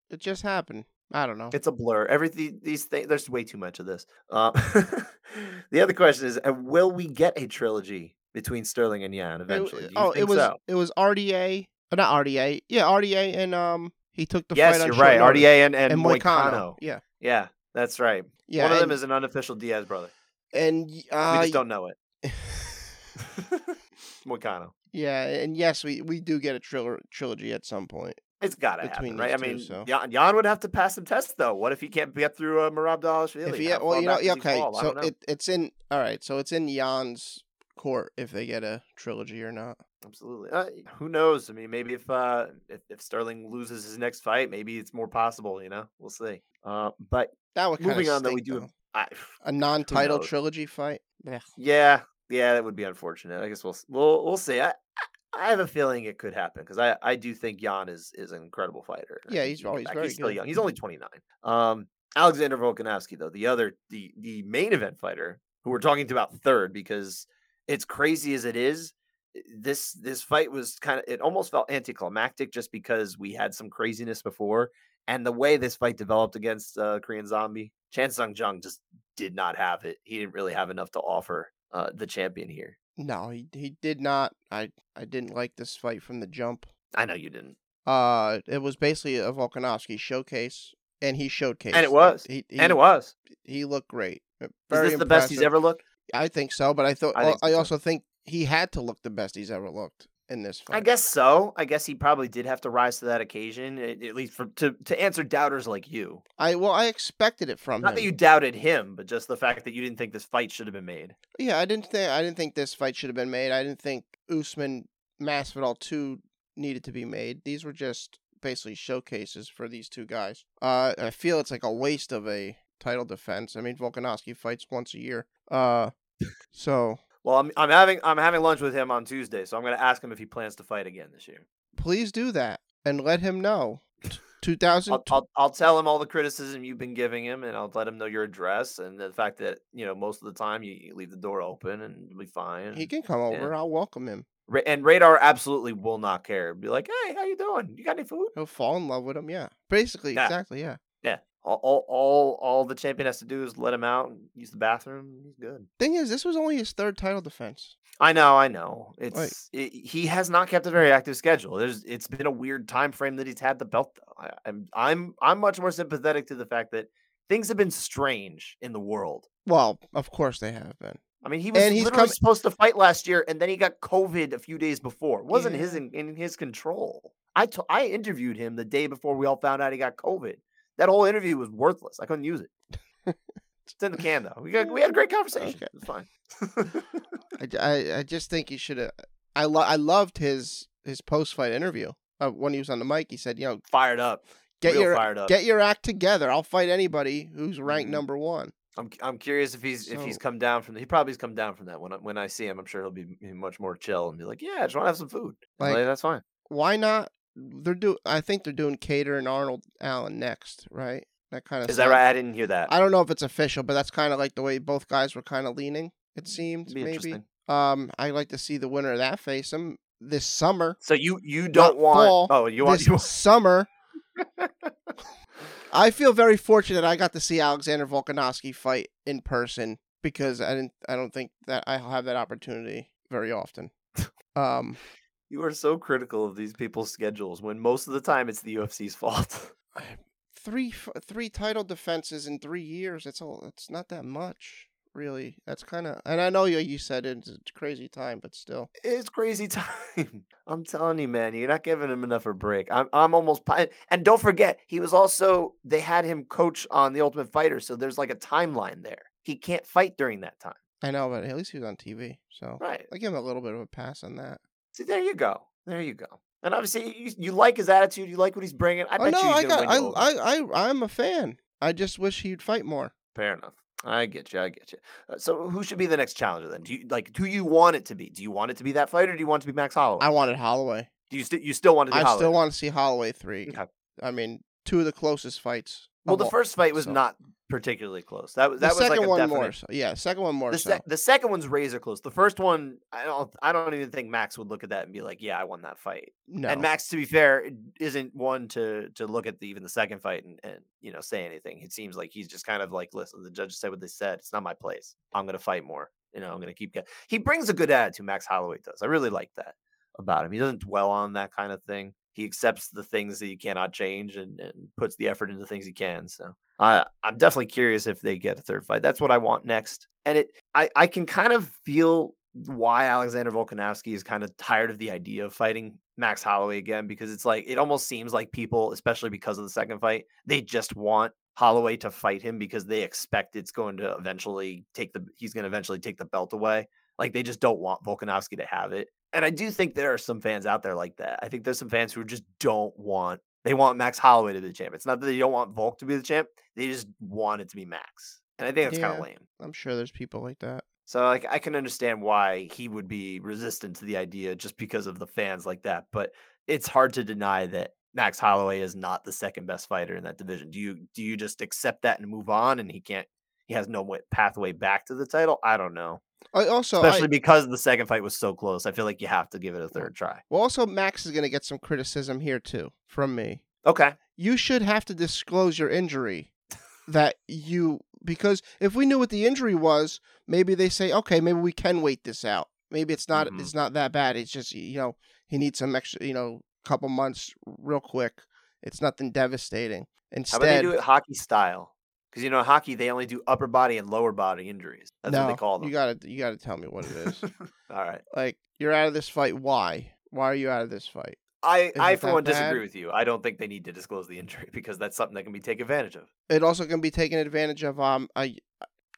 it just happened. I don't know. It's a blur. Everything these things. There's way too much of this. Uh, the other question is: uh, Will we get a trilogy between Sterling and Yan eventually? You oh, it was so? it was RDA, uh, not RDA. Yeah, RDA, and um, he took the Yes, fight on you're right. RDA and and, and Moicano. Moicano. Yeah, Yeah, that's right. yeah. One of them is an unofficial Diaz brother. and We uh, just don't know it. Moicano. yeah, and yes, we we do get a tril- trilogy at some point. It's gotta Between happen, right? I these two, mean, so. Yan, Yan would have to pass some tests though. What if he can't get through uh, Merab Dvalishvili? If he, How well, you know, yeah, okay. So know. it it's in all right. So it's in Yan's court if they get a trilogy or not. Absolutely. Uh, who knows? I mean, maybe if uh if, if Sterling loses his next fight, maybe it's more possible. You know, we'll see. Uh, but That would moving on, that we do. I, a non-title trilogy fight. Blech. yeah, yeah, that would be unfortunate. I guess we'll we'll we'll see. I I have a feeling it could happen because I, I do think Yan is is an incredible fighter. Yeah, he's he can always get back. very He's still good. young. He's only twenty nine. Um, Alexander Volkanovski though, the other the the main event fighter who we're talking about third because it's crazy as it is. This this fight was kind of it almost felt anticlimactic just because we had some craziness before and the way this fight developed against uh, Korean Zombie, Chan Sung Jung just did not have it. He didn't really have enough to offer uh, the champion here. No, he he did not. I I didn't like this fight from the jump. I know you didn't. Uh, it was basically a Volkanovski showcase, and he showcased. And it was. He, he, and it was. He looked great. Uh, Is Very this the best he's ever looked? I think so, but I thought I I, so, too. also think he had to look the best he's ever looked in this fight. I guess so. I guess he probably did have to rise to that occasion, at least for to to answer doubters like you. I well, I expected it from Not him. that you doubted him, but just the fact that you didn't think this fight should have been made. Yeah, I didn't think I didn't think this fight should have been made. I didn't think Usman Masvidal two needed to be made. These were just basically showcases for these two guys. Uh, I feel it's like a waste of a title defense. I mean, Volkanovski fights once a year. Uh, so Well, I'm I'm having I'm having lunch with him on Tuesday, so I'm going to ask him if he plans to fight again this year. please do that and let him know. Two thousand. I'll, I'll I'll tell him all the criticism you've been giving him, and I'll let him know your address and the fact that you know most of the time you, you leave the door open and you'll be fine. He can come over. I'll welcome him. Ra- and Radar absolutely will not care. Be like, hey, how you doing? You got any food? He'll fall in love with him. Yeah, basically, Yeah. exactly. Yeah. Yeah. All, all, all, all the champion has to do is let him out and use the bathroom. He's good. Thing is, this was only his third title defense. I know, I know. It's it, he has not kept a very active schedule. There's it's been a weird time frame that he's had the belt though. I, I'm I'm I'm much more sympathetic to the fact that things have been strange in the world. Well, of course they have been. I mean, he was And he's literally come- supposed to fight last year, and then he got COVID a few days before. It wasn't his in, in his control. I I interviewed him the day before we all found out he got COVID. That whole interview was worthless. I couldn't use it. it's in the can though. We got we had a great conversation. Okay. It was fine. I, I, I just think he should have. I lo- I loved his his post fight interview. Uh, when he was on the mic, he said, "You know, fired up. get Real your fired up. get your act together. I'll fight anybody who's ranked Mhm. number one." I'm I'm curious if he's if he's come down from the, he probably's come down from that when I, when I see him I'm sure he'll be be much more chill and be like yeah I just want to have some food Like- like, that's fine Why not? They're do. I think they're doing Kattar and Arnold Allen next, right? That kind of is that right I didn't hear that I don't know if it's official, but that's kind of like the way both guys were kind of leaning. It seemed It'd be maybe. interesting. Um, I like to see the winner of that face him this summer. so you you don't want fall, oh you want this you want, summer. I feel very fortunate I got to see Alexander Volkanovski fight in person because I didn't I don't think that I'll have that opportunity very often. Um you are so critical of these people's schedules when most of the time it's the UFC's fault three three title defenses in 3 years it's all it's not that much really. That's kind of and I know you you said it's a crazy time but still. it's crazy time I'm telling you man you're not giving him enough of a break I'm I'm almost and don't forget he was also they had him coach on the Ultimate Fighter so there's like a timeline there he can't fight during that time I know but at least he was on TV. So right I give him a little bit of a pass on that. See, there you go. There you go. And obviously, you, you like his attitude. You like what he's bringing. I oh bet no, you I got I. I I I'm a fan. I just wish he'd fight more. Fair enough. I get you. I get you. Uh, so, who should be the next challenger then? Do you like? Who you want it to be? Do you want it to be that fight, or do you want it to be Max Holloway? I wanted Holloway. do you still you still want to be I Holloway? still want to see Holloway three. Okay. I mean, two of the closest fights. Well, the all- first fight was so- not particularly close. That was The that was second like a one definite. more so. Yeah, second one more The, so. sec- the second one's razor close. The first one, I don't, I don't even think Max would look at that and be like, "Yeah, I won that fight." no. And Max, to be fair, isn't one to to look at the, even the second fight and, and you know say anything. It seems like he's just kind of like, "Listen, the judges said what they said. It's not my place. I'm gonna fight more. You know, I'm gonna keep." Get-. He brings a good attitude. Max Holloway does. I really like that about him. He doesn't dwell on that kind of thing. He accepts the things that he cannot change and, and puts the effort into things he can. So I I'm definitely curious if they get a third fight. That's what I want next. And it I, I can kind of feel why Alexander Volkanovski is kind of tired of the idea of fighting Max Holloway again because it's like it almost seems like people, especially because of the second fight, they just want Holloway to fight him because they expect it's going to eventually take the he's going to eventually take the belt away. Like they just don't want Volkanovski to have it. And I do think there are some fans out there like that. I think there's some fans who just don't want they want Max Holloway to be the champ. It's not that they don't want Volk to be the champ. They just want it to be Max. And I think that's kind of lame. I'm sure there's people like that. So like I can understand why he would be resistant to the idea just because of the fans like that. But it's hard to deny that Max Holloway is not the second best fighter in that division. Do you do you just accept that and move on and he can't he has no way, pathway back to the title? I don't know. I also, I- Especially because the second fight was so close. I feel like you have to give it a third try. well, also Max is going to get some criticism here too from me. Okay. You should have to disclose your injury that you because if we knew what the injury was, maybe they say, okay, maybe we can wait this out. Maybe it's not Mhm. it's not that bad. It's just you know he needs some extra you know couple months real quick. It's nothing devastating. How Instead, about they do it hockey style? Because you know, hockey they only do upper body and lower body injuries. That's no, what they call them. you gotta you gotta tell me what it is. All right. like you're out of this fight. Why? Why are you out of this fight? I, I for one disagree with you. I don't think they need to disclose the injury because that's something that can be taken advantage of. It also can be taken advantage of. Um, I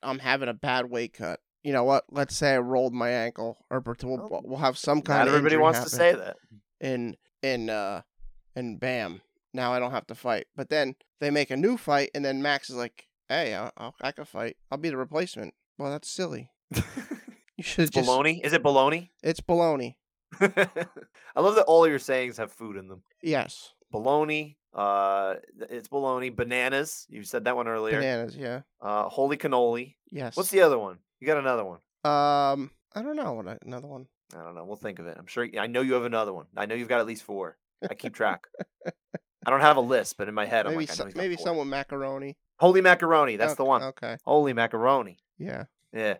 I'm having a bad weight cut. You know what? Let's say I rolled my ankle, or we'll, Oh, we'll have some kind Not of everybody wants to say that. and and uh and bam now i don't have to fight but then they make a new fight and then max is like hey i, I'll, I can fight i'll be the replacement well that's silly you should just baloney. Is it baloney? it's baloney I love that all your sayings have food in them. yes Baloney. Uh, it's baloney. Bananas. You said that one earlier. bananas yeah Uh, holy cannoli. yes What's the other one? You got another one? um i don't know what another one I don't know. We'll think of it. I'm sure. I know you have another one. I know you've got at least four. I keep track. I don't have a list, but in my head, I'm maybe like, I know some, he's got maybe four. some with macaroni Holy macaroni. That's the one. okay Holy macaroni. yeah Yeah.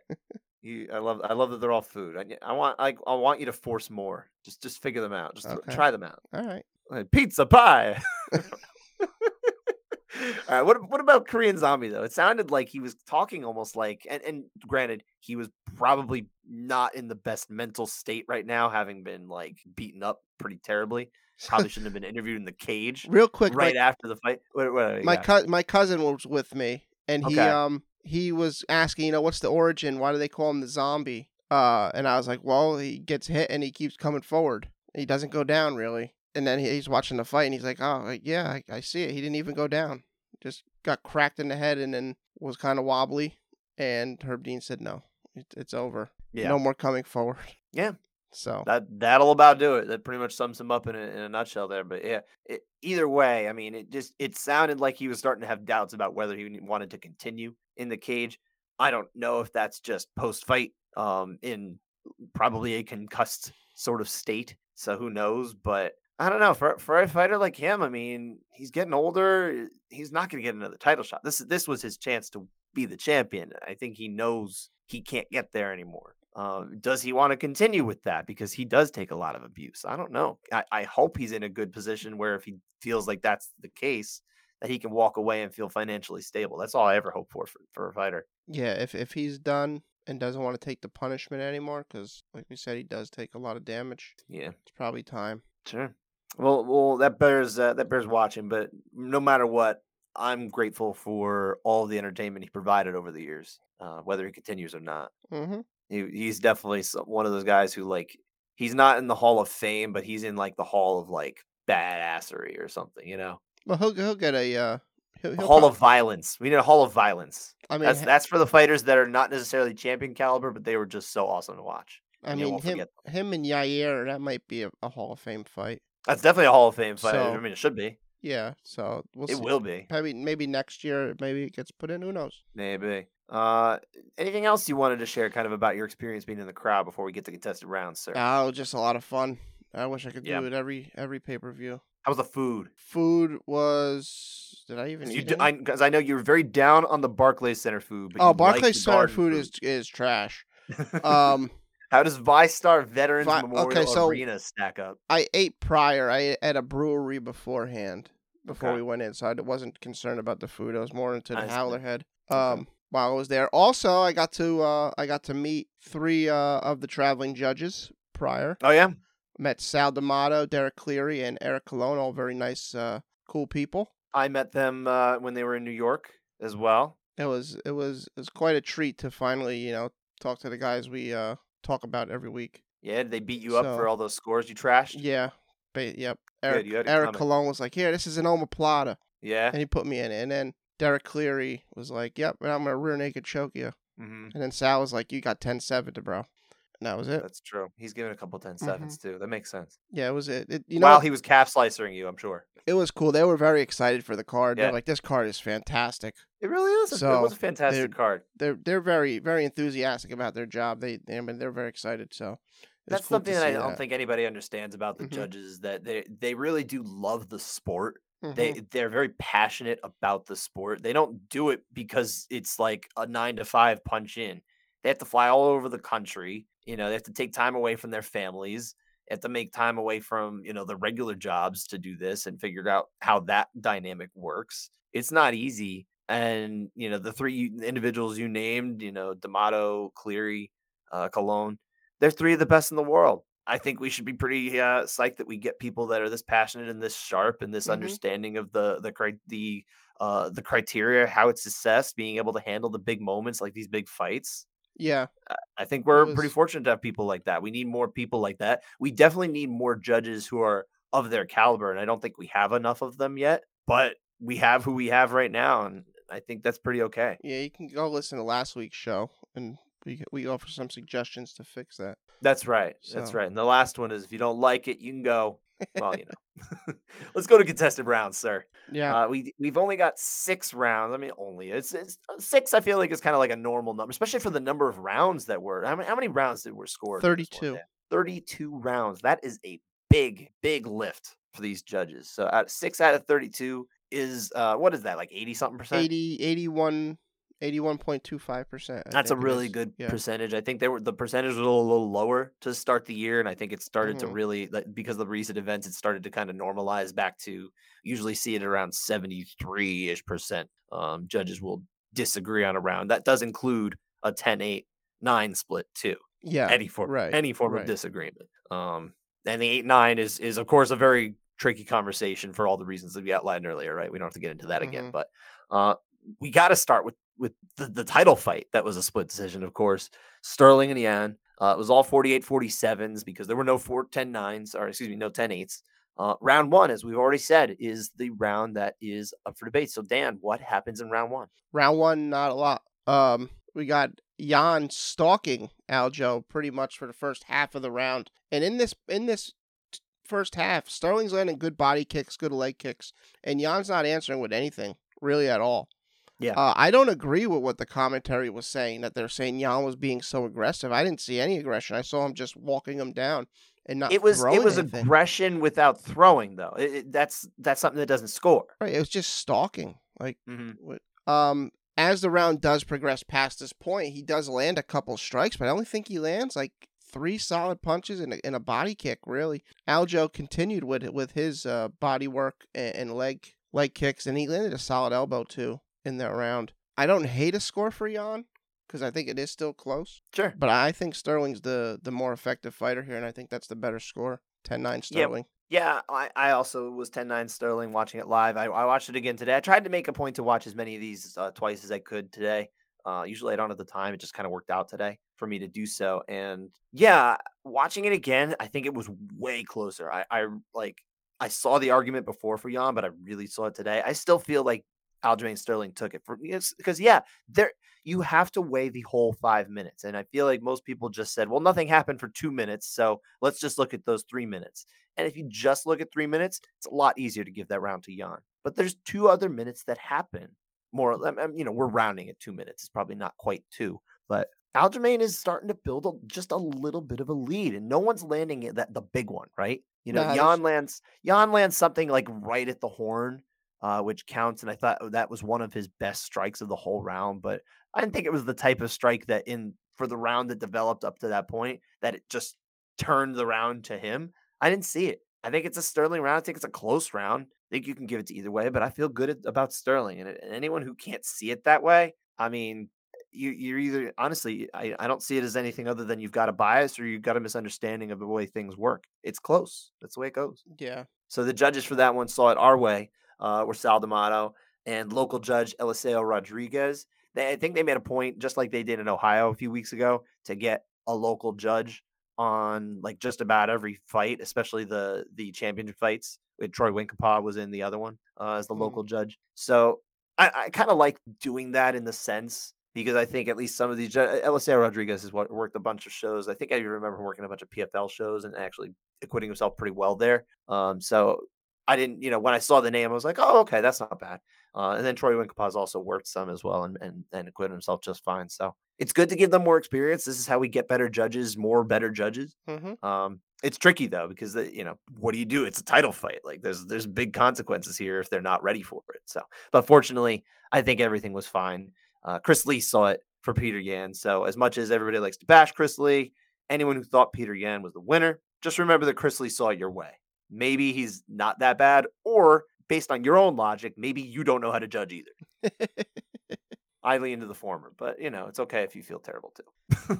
You, I love, I love that they're all food. I, I want, I, I want you to force more. Just, just figure them out. Just Okay. try them out. all right Like, pizza pie. all right. What, what about Korean Zombie though? It sounded like he was talking almost like, and, and granted, he was probably not in the best mental state right now, having been like beaten up pretty terribly. Probably shouldn't have been interviewed in the cage real quick right my, after the fight. What, what, my cou- my cousin was with me and he Okay. um he was asking you know what's the origin? Why do they call him the zombie? Uh and i was like well he gets hit and he keeps coming forward. He doesn't go down really. And then he, he's watching the fight and he's like oh yeah I, I see it. He didn't even go down. Just got cracked in the head and then was kind of wobbly. And herb dean said no it, it's over. Yeah. no more coming forward. Yeah. So That that'll about do it. That pretty much sums him up in a, in a nutshell there. But yeah, it, either way, I mean, it just it sounded like he was starting to have doubts about whether he wanted to continue in the cage. I don't know if that's just post fight, um, in probably a concussed sort of state. So who knows? But I don't know. For for a fighter like him, I mean, he's getting older. He's not going to get another title shot. This this was his chance to be the champion. I think he knows he can't get there anymore. Um, does he want to continue with that? Because he does take a lot of abuse. I don't know. I, I hope he's in a good position where if he feels like that's the case, that he can walk away and feel financially stable. That's all I ever hope for for, for a fighter. yeah if, if he's done and doesn't want to take the punishment anymore because like we said he does take a lot of damage Yeah, it's probably time sure. Well, well, that bears uh, that bears watching. But no matter what, I'm grateful for all the entertainment he provided over the years, uh, whether he continues or not. mm-hmm He, he's definitely one of those guys who like he's not in the Hall of Fame, but he's in like the Hall of like badassery or something. You know. Well, he'll he'll get a uh, he'll, he'll hall prob- of violence. We need a hall of violence. I mean, That's ha- that's for the fighters that are not necessarily champion caliber, but they were just so awesome to watch. I mean him him and Yair that might be a, a Hall of Fame fight. That's definitely a Hall of Fame fight. So- I mean, it should be. Yeah, so we'll It see. will be. Maybe maybe next year, maybe it gets put in. Who knows? Maybe. Uh, anything else you wanted to share, kind of about your experience being in the crowd before we get to contested rounds, sir? Oh, just a lot of fun. I wish I could do Yeah. it every every pay per view. How was the food? Food was. Did I even? Because you, any? I know you were very down on the Barclays Center food. But oh, Barclays Center garden food is is trash. Um, How does VyStar Veterans Vi- Memorial okay, so- Arena stack up? I ate prior. I ate at a brewery beforehand before Okay. we went in, so I wasn't concerned about the food. I was more into the. Howler Head. Um, while I was there, also I got to uh, I got to meet three uh, of the traveling judges prior. Oh yeah, Met Sal D'Amato, Derek Cleary, and Eric Colon, all very nice, uh, cool people. I met them uh, when they were in New York as well. It was it was it was quite a treat to finally you know talk to the guys we uh, talk about every week. Yeah, did they beat you up for all those scores you trashed? Yeah, ba- yep. Eric Eric. Colon was like, "Here, this is an omoplata," Yeah. and he put me in it. And then Derek Cleary was like, "Yep, and I'm gonna rear naked choke you." hmm And then Sal was like, "You got 10-7 to bro," and that was it. That's true. He's given a couple 10 Mm-hmm. sevens too. That makes sense. Yeah, it was it. it you know, While he was calf slicing you, I'm sure. it was cool. They were very excited for the card. Yeah. They're like, "This card is fantastic." It really is. a- it was a fantastic card. they're they're very very enthusiastic about their job. They, they I mean they're very excited. So That's cool something that I don't think anybody understands about the Mhm. judges that they they really do love the sport. They they're very passionate about the sport. They don't do it because it's like a 9 to 5 punch in. They have to fly all over the country, you know, they have to take time away from their families. They have to make time away from, you know, the regular jobs to do this and figure out how that dynamic works. It's not easy. And, you know, the three individuals you named, you know, D'Amato, Cleary, uh, Colon, they're three of the best in the world. I think we should be pretty uh, psyched that we get people that are this passionate and this sharp and this Mhm. understanding of the the the uh, the criteria, how it's assessed, being able to handle the big moments like these big fights. yeah, I think we're pretty fortunate to have people like that. We need more people like that. We definitely need more judges who are of their caliber, and I don't think we have enough of them yet. But we have who we have right now, and I think that's pretty okay. yeah. You can go listen to last week's show, and we we offer some suggestions to fix that. That's right. That's right. And the last one is if you don't like it, you can go. Well, you know. Let's go to contested rounds, sir. Yeah, Uh, we we've only got six rounds. I mean, only it's, it's uh, six. I feel like is kind of like a normal number, especially for the number of rounds that were. How many how many rounds did were scored? in this one 32. day? Thirty-two rounds. That is a big big lift for these judges. So out six out of thirty-two is uh what is that like eighty something percent? 80, 81, 81.25 percent. That's a really good Yeah. percentage. I think they were the percentage was a little, little lower to start the year, and I think it started to Mhm. really like, because of the recent events, it started to kind of normalize back to usually see it around seventy three ish percent. Um, judges will disagree on a round. That does include a 10-8, 9 split too. Yeah, any form, right, any form right. of disagreement. Um, and the eight nine is is of course a very tricky conversation for all the reasons that we outlined earlier, right? We don't have to get into that again, Mhm. but uh, we got to start with with the, the title fight that was a split decision, of course. Sterling and Yan. Uh, it was all 48 47s because there were no 4 10 9s, or excuse me, no 10 8s. Uh, round one, as we've already said, is the round that is up for debate. So, Dan, what happens in round one? Round one, not a lot. Um, we got Yan stalking Aljo pretty much for the first half of the round, and in this in this first half, Sterling's landing good body kicks, good leg kicks, and Yan's not answering with anything really at all. Yeah. Uh, I don't agree with what the commentary was saying that they're saying Yan was being so aggressive. I didn't see any aggression. I saw him just walking him down and not. It was it was anything. aggression without throwing, though. It- it- that's that's something that doesn't score. Right, it was just stalking. Like Mm-hmm. um as the round does progress past this point, he does land a couple strikes, but I only think he lands like three solid punches and a, and a body kick. Really, Aljo continued with with his uh, body work and, and leg leg kicks, and he landed a solid elbow too in that round. I don't hate a score for Yan because I think it is still close, Sure. but I think Sterling's the the more effective fighter here, and I think that's the better score. 10-9 Sterling. Yeah, I, I also was 10 9 Sterling watching it live. I, I watched it again today. I tried to make a point to watch as many of these uh, twice as I could today. Uh, usually I don't have the time. It just kind of worked out today for me to do so. And yeah, watching it again, I think it was way closer. I, I like, I saw the argument before for Yan, but I really saw it today. I still feel like Aljamain Sterling took it for because yeah, there you have to weigh the whole five minutes. And I feel like most people just said, well, nothing happened for two minutes. So let's just look at those three minutes. And if you just look at three minutes, it's a lot easier to give that round to Yan. But there's two other minutes that happen. More, um, um, you know, we're rounding at two minutes. It's probably not quite two, but Aljamain is starting to build a, just a little bit of a lead, and no one's landing that the big one, right? You know, Yan lands Yan lands something like right at the horn, uh, which counts, and I thought that was one of his best strikes of the whole round. But I didn't think it was the type of strike that in for the round that developed up to that point that it just turned the round to him. I didn't see it. I think it's a Sterling round. I think it's a close round. I think you can give it to either way, but I feel good about Sterling. And, and anyone who can't see it that way, I mean, you, you're either honestly, I, I don't see it as anything other than you've got a bias or you've got a misunderstanding of the way things work. It's close. That's the way it goes. Yeah. So the judges for that one saw it our way. Uh, were Sal D'Amato and local judge Eliseo Rodriguez. They, I think they made a point, just like they did in Ohio a few weeks ago, to get a local judge on like just about every fight, especially the the championship fights. With Troy Winkelpaw was in the other one uh, as the mm. local judge. So I, I kind of like doing that in the sense because I think at least some of these Eliseo Rodriguez has worked a bunch of shows. I think I remember working a bunch of PFL shows and actually acquitting himself pretty well there. Um, so I didn't, you know, when I saw the name, I was like, oh, okay, that's not bad. Uh, and then Troy Winkelpaw's also worked some as well and, and and acquitted himself just fine. So it's good to give them more experience. This is how we get better judges, more better judges. Mm-hmm. Um, it's tricky though because the, you know what do you do? It's a title fight. Like there's there's big consequences here if they're not ready for it. So, but fortunately, I think everything was fine. Uh, Chris Lee saw it for Peter Yan. So as much as everybody likes to bash Chris Lee, anyone who thought Peter Yan was the winner, just remember that Chris Lee saw it your way. Maybe he's not that bad, or based on your own logic, maybe you don't know how to judge either. I lean into the former, but you know, it's okay if you feel terrible too.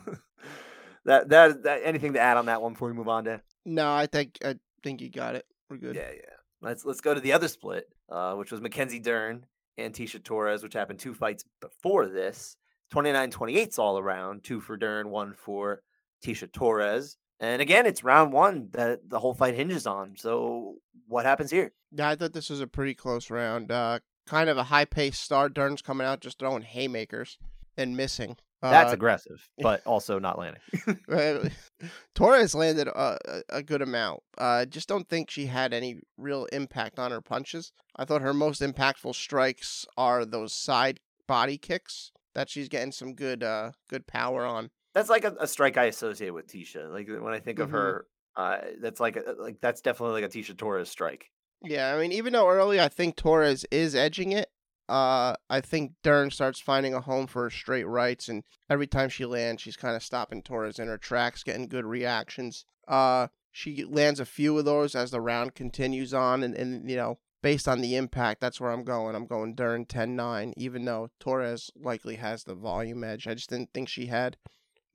that, that that anything to add on that one before we move on, Dan? No, I think I think you got it. We're good. Yeah, yeah. Let's let's go to the other split, uh, which was Mackenzie Dern and Tecia Torres, which happened two fights before this. 29-28's all around, two for Dern, one for Tecia Torres. And again, it's round one that the whole fight hinges on. So what happens here? Yeah, I thought this was a pretty close round. Uh, kind of a high paced start. Dern's coming out just throwing haymakers and missing. That's uh, aggressive, but also not landing. Torres landed a, a good amount. I uh, just don't think she had any real impact on her punches. I thought her most impactful strikes are those side body kicks that she's getting some good uh good power on that's like a, a, strike I associate with Tecia. Like when I think of mm-hmm. her, uh, that's like a, like that's definitely like a Tecia Torres strike. Yeah, I mean, even though early I think Torres is edging it, uh, I think Dern starts finding a home for her straight rights, and every time she lands, she's kind of stopping Torres in her tracks, getting good reactions. Uh, she lands a few of those as the round continues on, and, and you know, based on the impact, that's where I'm going. I'm going Dern 10 9, even though Torres likely has the volume edge. I just didn't think she had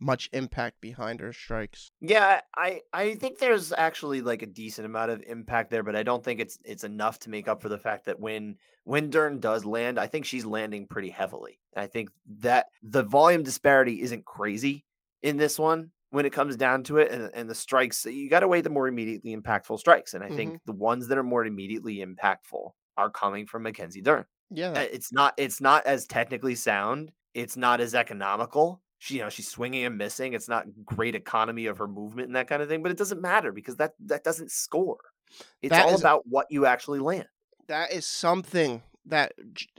much impact behind her strikes. Yeah, I I think there's actually like a decent amount of impact there, but I don't think it's it's enough to make up for the fact that when when Dern does land, I think she's landing pretty heavily. I think that the volume disparity isn't crazy in this one when it comes down to it, and, and the strikes you got to weigh the more immediately impactful strikes, and I mm-hmm. think the ones that are more immediately impactful are coming from Mackenzie Dern. Yeah, it's not it's not as technically sound. It's not as economical she, you know, she's swinging and missing. It's not great economy of her movement and that kind of thing, but it doesn't matter because that that doesn't score. It's that all is, about what you actually land. That is something that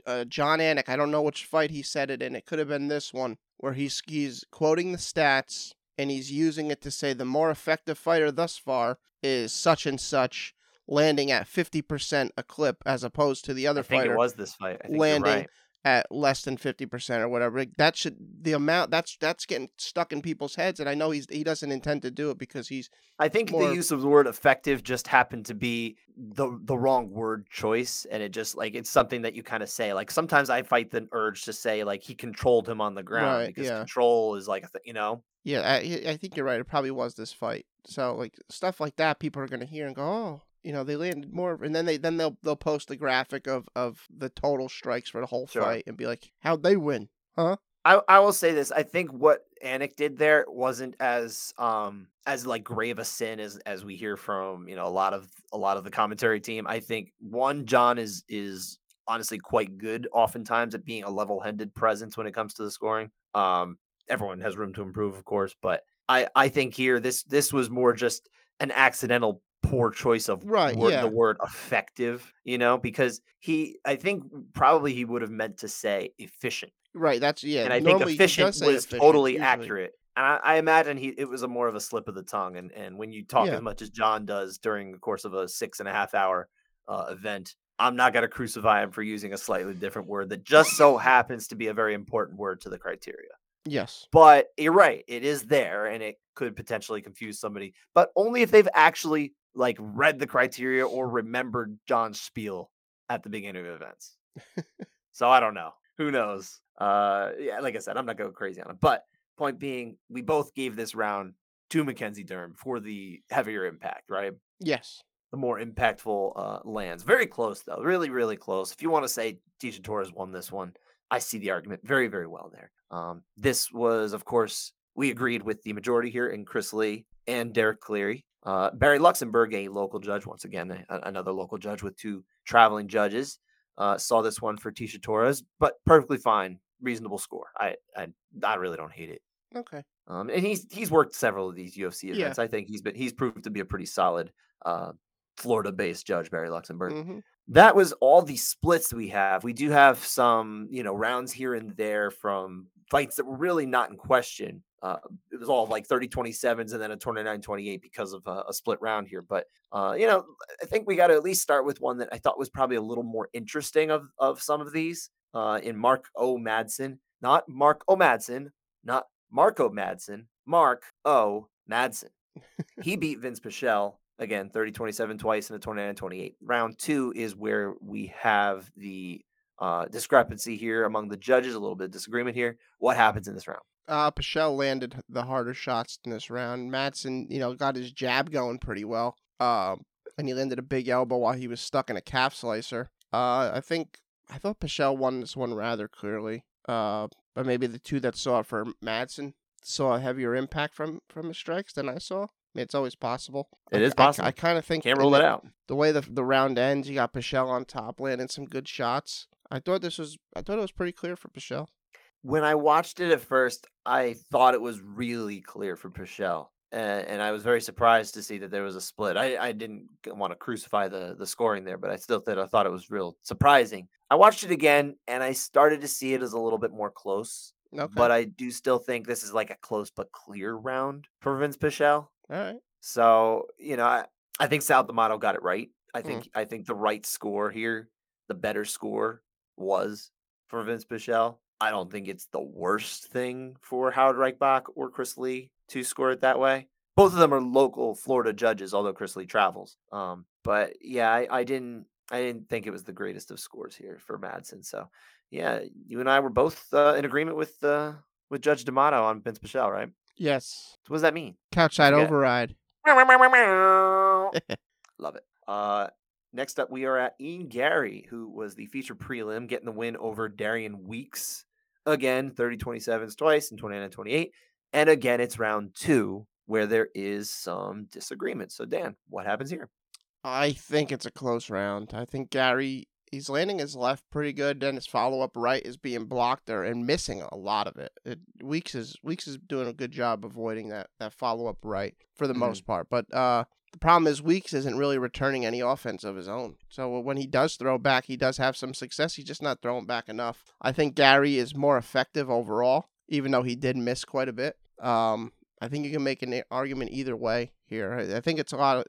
uh, Jon Anik. I don't know which fight he said it in. It could have been this one where he's he's quoting the stats and he's using it to say the more effective fighter thus far is such and such landing at 50% a clip as opposed to the other I think fighter it was this fight landing right at less than 50% or whatever that should the amount that's that's getting stuck in people's heads and i know he's he doesn't intend to do it because he's i think more... the use of the word effective just happened to be the the wrong word choice and it just like it's something that you kind of say like sometimes i fight the urge to say like he controlled him on the ground right, because yeah. control is like a th- you know yeah I, I think you're right it probably was this fight so like stuff like that people are going to hear and go oh you know they landed more and then they then they'll they'll post the graphic of of the total strikes for the whole sure. fight and be like how'd they win huh I, I will say this i think what anik did there wasn't as um as like grave a sin as as we hear from you know a lot of a lot of the commentary team i think one Jon is is honestly quite good oftentimes at being a level-headed presence when it comes to the scoring. Um, everyone has room to improve, of course, but I I think here this this was more just an accidental poor choice of Right, word, yeah. the word effective, you know, because he I think probably he would have meant to say efficient. Right, that's yeah, And I think efficient was efficient, totally usually. accurate. And I, I imagine he it was a more of a slip of the tongue. And and when you talk Yeah. as much as Jon does during the course of a six and a half hour uh, event, I'm not gonna crucify him for using a slightly different word that just so happens to be a very important word to the criteria. Yes. But you're right, it is there and it could potentially confuse somebody, but only if they've actually like read the criteria or remembered Jon's spiel at the beginning of events. so I don't know. Who knows? Uh yeah, like I said, I'm not going crazy on it. But point being, we both gave this round to Mackenzie Dern for the heavier impact, right? Yes. The more impactful uh lands. Very close though. Really, really close. If you want to say Tecia Torres won this one, I see the argument very, very well there. Um, this was, of course, we agreed with the majority here in Chris Lee and Derek Cleary. Uh, Barry Luxembourg, a local judge, once again, a- another local judge with two traveling judges, uh, saw this one for Tecia Torres, but perfectly fine, reasonable score. I, I, I really don't hate it. Okay. Um, and he's he's worked several of these UFC Yeah. events. I think he's been he's proved to be a pretty solid uh, Florida-based judge, Barry Luxembourg hmm that was all the splits we have. We do have some, you know, rounds here and there from fights that were really not in question. Uh, it was all like 30 27s and then a 29 28 because of a, a split round here. But, uh, you know, I think we got to at least start with one that I thought was probably a little more interesting of, of some of these uh, in Mark O. Madsen, not Mark O. Madsen, not Marco Madsen, Mark O. Madsen he beat Vince Pichel again 30 27 twice and a 29 28. Round two is where we have the uh, discrepancy here among the judges, a little bit of disagreement here. What happens in this round? Uh, Pichel landed the harder shots in this round. Madsen, you know, got his jab going pretty well. Um, and he landed a big elbow while he was stuck in a calf slicer. Uh, I think I thought Pichel won this one rather clearly. Uh, but maybe the two that saw it for Madsen saw a heavier impact from from his strikes than I saw. I mean, it's always possible. It I- is possible. I, kind of think Can't rule it out. the way the the round ends, you got Pichel on top, landing some good shots. I thought this was I thought it was pretty clear for Pichel. When I watched it at first, I thought it was really clear for Pichel. And, and I was very surprised to see that there was a split. I, I didn't want to crucify the, the scoring there, but I still thought I thought it was real surprising. I watched it again and I started to see it as a little bit more close. Okay, But I do still think this is like a close but clear round for Vince Pichel. all right. So, you know, I, I think Sal D'Amato got it right. I Mm. think I think the right score here, the better score was for Vince Pichel. I don't think it's the worst thing for Howard Reichbach or Chris Lee to score it that way. Both of them are local Florida judges, although Chris Lee travels. Um, but yeah, I, I didn't I didn't think it was the greatest of scores here for Madsen. So yeah, you and I were both uh, in agreement with uh, with Judge D'Amato on Vince Pichel, right? Yes, So what does that mean? couchside forget. override. Love it. Uh, next up, we are at Ian Garry, who was the feature prelim, getting the win over Darian Weeks. Again, 30 27s twice and 29 28. And again, it's round two where there is some disagreement. So, Dan, what happens here? I think it's a close round. I think Garry he's landing his left pretty good. Then his follow up right is being blocked there and missing a lot of it. it. Weeks is Weeks is doing a good job avoiding that that follow up right for the Mhm. most part. But uh, the problem is Weeks isn't really returning any offense of his own. So when he does throw back, he does have some success. He's just not throwing back enough. I think Garry is more effective overall, even though he did miss quite a bit. Um, I think you can make an argument either way here. I, I think it's a lot of.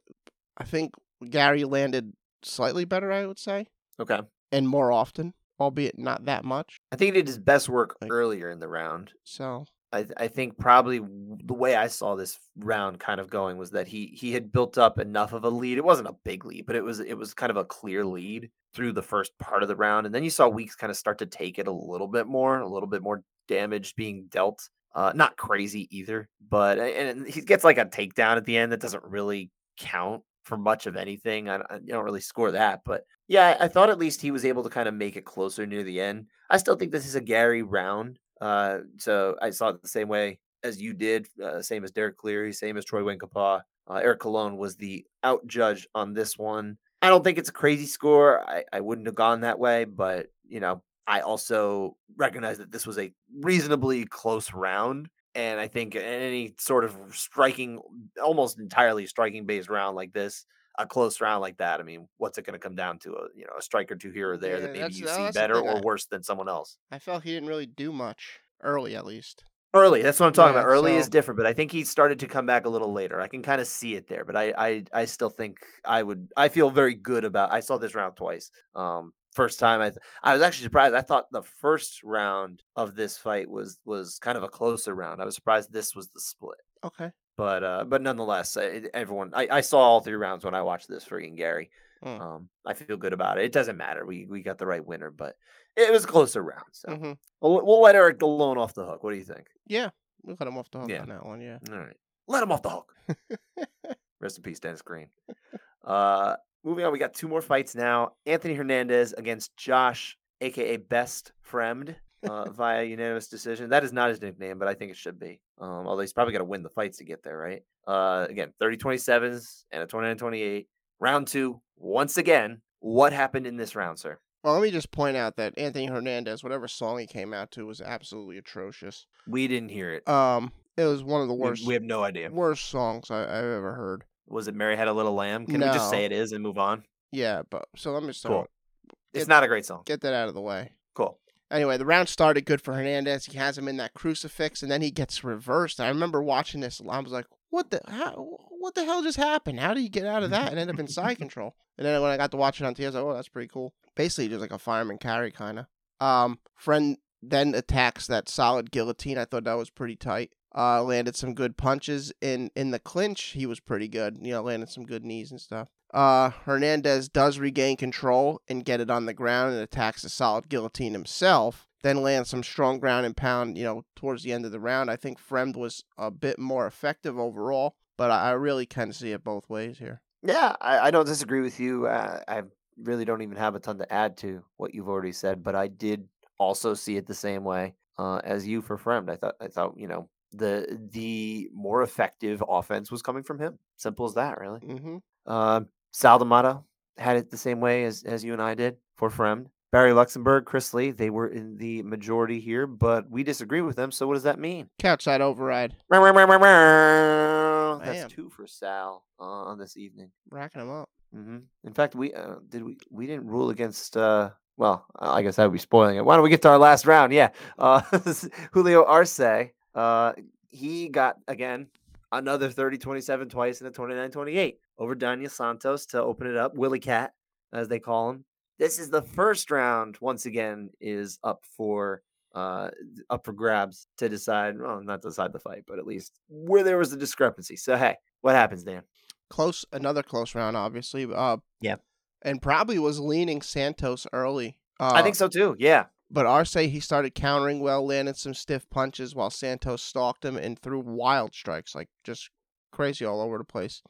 I think Garry landed slightly better, I would say, Okay. and more often, albeit not that much. I think he did his best work Like- earlier in the round. So I, I think probably the way I saw this round kind of going was that he he had built up enough of a lead. It wasn't a big lead, but it was it was kind of a clear lead through the first part of the round, and then you saw Weeks kind of start to take it a little bit more, a little bit more damage being dealt. Uh, not crazy either, but and he gets like a takedown at the end that doesn't really count for much of anything. I, I you don't really score that, but yeah, I thought at least he was able to kind of make it closer near the end. I still think this is a Garry round. Uh, so I saw it the same way as you did, uh, same as Derek Cleary, same as Troy Winkelpaw. Uh, Eric Colon was the out judge on this one. I don't think it's a crazy score. I, I wouldn't have gone that way, but you know, I also recognize that this was a reasonably close round. And I think any sort of striking, almost entirely striking based round like this, a close round like that, I mean, what's it going to come down to? A you know a strike or two here or there Yeah, that maybe you see better or I- worse than someone else. I felt he didn't really do much early, at least. Early, that's what I'm talking Yeah, about. Early is different, but I think he started to come back a little later. I can kind of see it there, but I, I, I still think I would. I feel very good about. I saw this round twice. Um, first time I, th- I was actually surprised. I thought the first round of this fight was was kind of a closer round. I was surprised this was the split, Okay. But uh, but nonetheless, uh, everyone. I, I saw all three rounds when I watched this for Garry. Mm. Um, I feel good about it. It doesn't matter. We we got the right winner, but it was a closer round. So hmm we'll, we'll let Eric alone off the hook. What do you think? Yeah, we'll cut him off the hook Yeah. on that one. Yeah. All right. Let him off the hook. Rest in peace, Dennis Green. Uh, moving on, we got two more fights now. Anthony Hernandez against Josh, aka Best Fremd, uh, via unanimous decision. That is not his nickname, but I think it should be. Um, although he's probably got to win the fights to get there, right? Uh, again, 30 27s and a 29 28. Round two, once again. What happened in this round, sir? Well, let me just point out that Anthony Hernandez, whatever song he came out to, was absolutely atrocious. We didn't hear it. Um, it was one of the worst, We, have no idea. worst songs I, I've ever heard. Was it Mary Had a Little Lamb? Can we just say it is and move on? Yeah, but so let me start. Cool. It's not a great song. Get that out of the way. Cool. Anyway, the round started good for Hernandez. He has him in that crucifix, and then he gets reversed. I remember watching this. I was like, "What the? How? What the hell just happened? How did he get out of that and end up in side control?" And then when I got to watch it on TV, I was like, "Oh, that's pretty cool." Basically, just like a fireman carry kind of. Um, Fremd then attacks that solid guillotine. I thought that was pretty tight. Uh, landed some good punches in in the clinch. He was pretty good. You know, landed some good knees and stuff. Uh, Hernandez does regain control and get it on the ground and attacks the solid guillotine himself. Then lands some strong ground and pound. You know, towards the end of the round, I think Fremd was a bit more effective overall. But I, I really can see it both ways here. Yeah, I, I don't disagree with you. Uh, I really don't even have a ton to add to what you've already said, but I did also see it the same way uh, as you for Fremd. I thought I thought you know the the more effective offense was coming from him. Simple as that, really. Mm-hmm. Uh, Sal D'Amato had it the same way as as you and I did for Fremd. Barry Luxembourg, Chris Lee, they were in the majority here, but we disagree with them. So what does that mean? Couch side override, That's two for Sal uh, on this evening. racking them up. hmm In fact, we uh, did we we didn't rule against. Uh, well, I guess I would be spoiling it. Why don't we get to our last round? Yeah, uh, Julio Arce. Uh, he got again another 30-27 twice in a 29-28 over Daniel Santos to open it up. Willie Cat, as they call him. This is the first round. Once again, is up for uh up for grabs to decide. Well, not decide the fight, but at least where there was a discrepancy. So hey, what happens, Dan? Close, another close round, obviously. Uh, Yeah. and probably was leaning Santos early. Uh, I think so too. Yeah. But Arce, he started countering well, landed some stiff punches while Santos stalked him and threw wild strikes, like just crazy all over the place.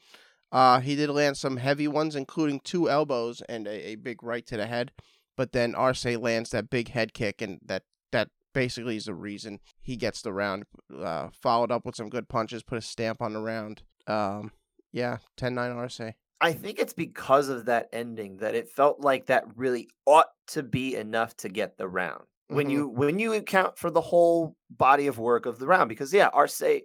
Uh, he did land some heavy ones, including two elbows and a, a big right to the head. But then Arce lands that big head kick, and that that basically is the reason he gets the round. Uh, followed up with some good punches, put a stamp on the round. Um, yeah, 10-9 Arce. I think it's because of that ending that it felt like that really ought to be enough to get the round. When Mhm. you when you account for the whole body of work of the round, because yeah, Arce uh,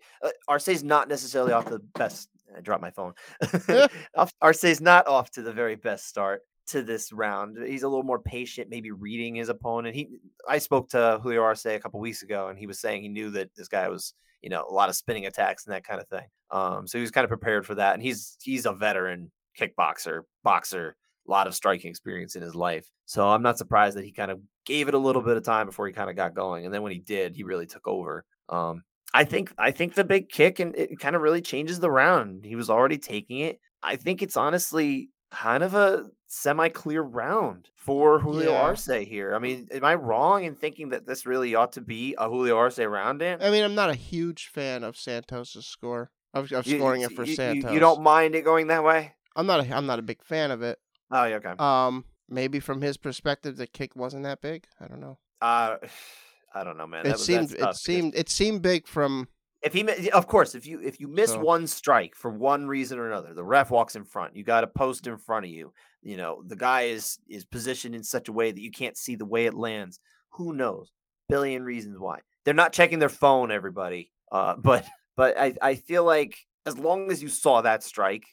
Arce's not necessarily off the best. I dropped my phone. Arce's not off to the very best start to this round. He's a little more patient, maybe reading his opponent. He, I spoke to Julio Arce a couple weeks ago, and he was saying he knew that this guy was, you know, a lot of spinning attacks and that kind of thing. Um, so he was kind of prepared for that, and he's he's a veteran kickboxer, boxer, a lot of striking experience in his life. So I'm not surprised that he kind of gave it a little bit of time before he kind of got going, and then when he did, he really took over. Um, I think I think the big kick and it kind of really changes the round. He was already taking it. I think it's honestly kind of a semi-clear round for Julio Yeah. Arce here. I mean, am I wrong in thinking that this really ought to be a Julio Arce round? Dan? I mean, I'm not a huge fan of Santos's score of, of scoring you- it for you- you- Santos. You, don't mind it going that way? I'm not. A, I'm not a big fan of it. Oh, yeah, okay. Um, maybe from his perspective, the kick wasn't that big. I don't know. Uh, I don't know, man. it That seemed. It because seemed. It seemed big from If he, of course, if you if you miss So- one strike for one reason or another, the ref walks in front. You got a post in front of you. You know the guy is is positioned in such a way that you can't see the way it lands. Who knows? Billion reasons why they're not checking their phone. Everybody, uh, but but I I feel like as long as you saw that strike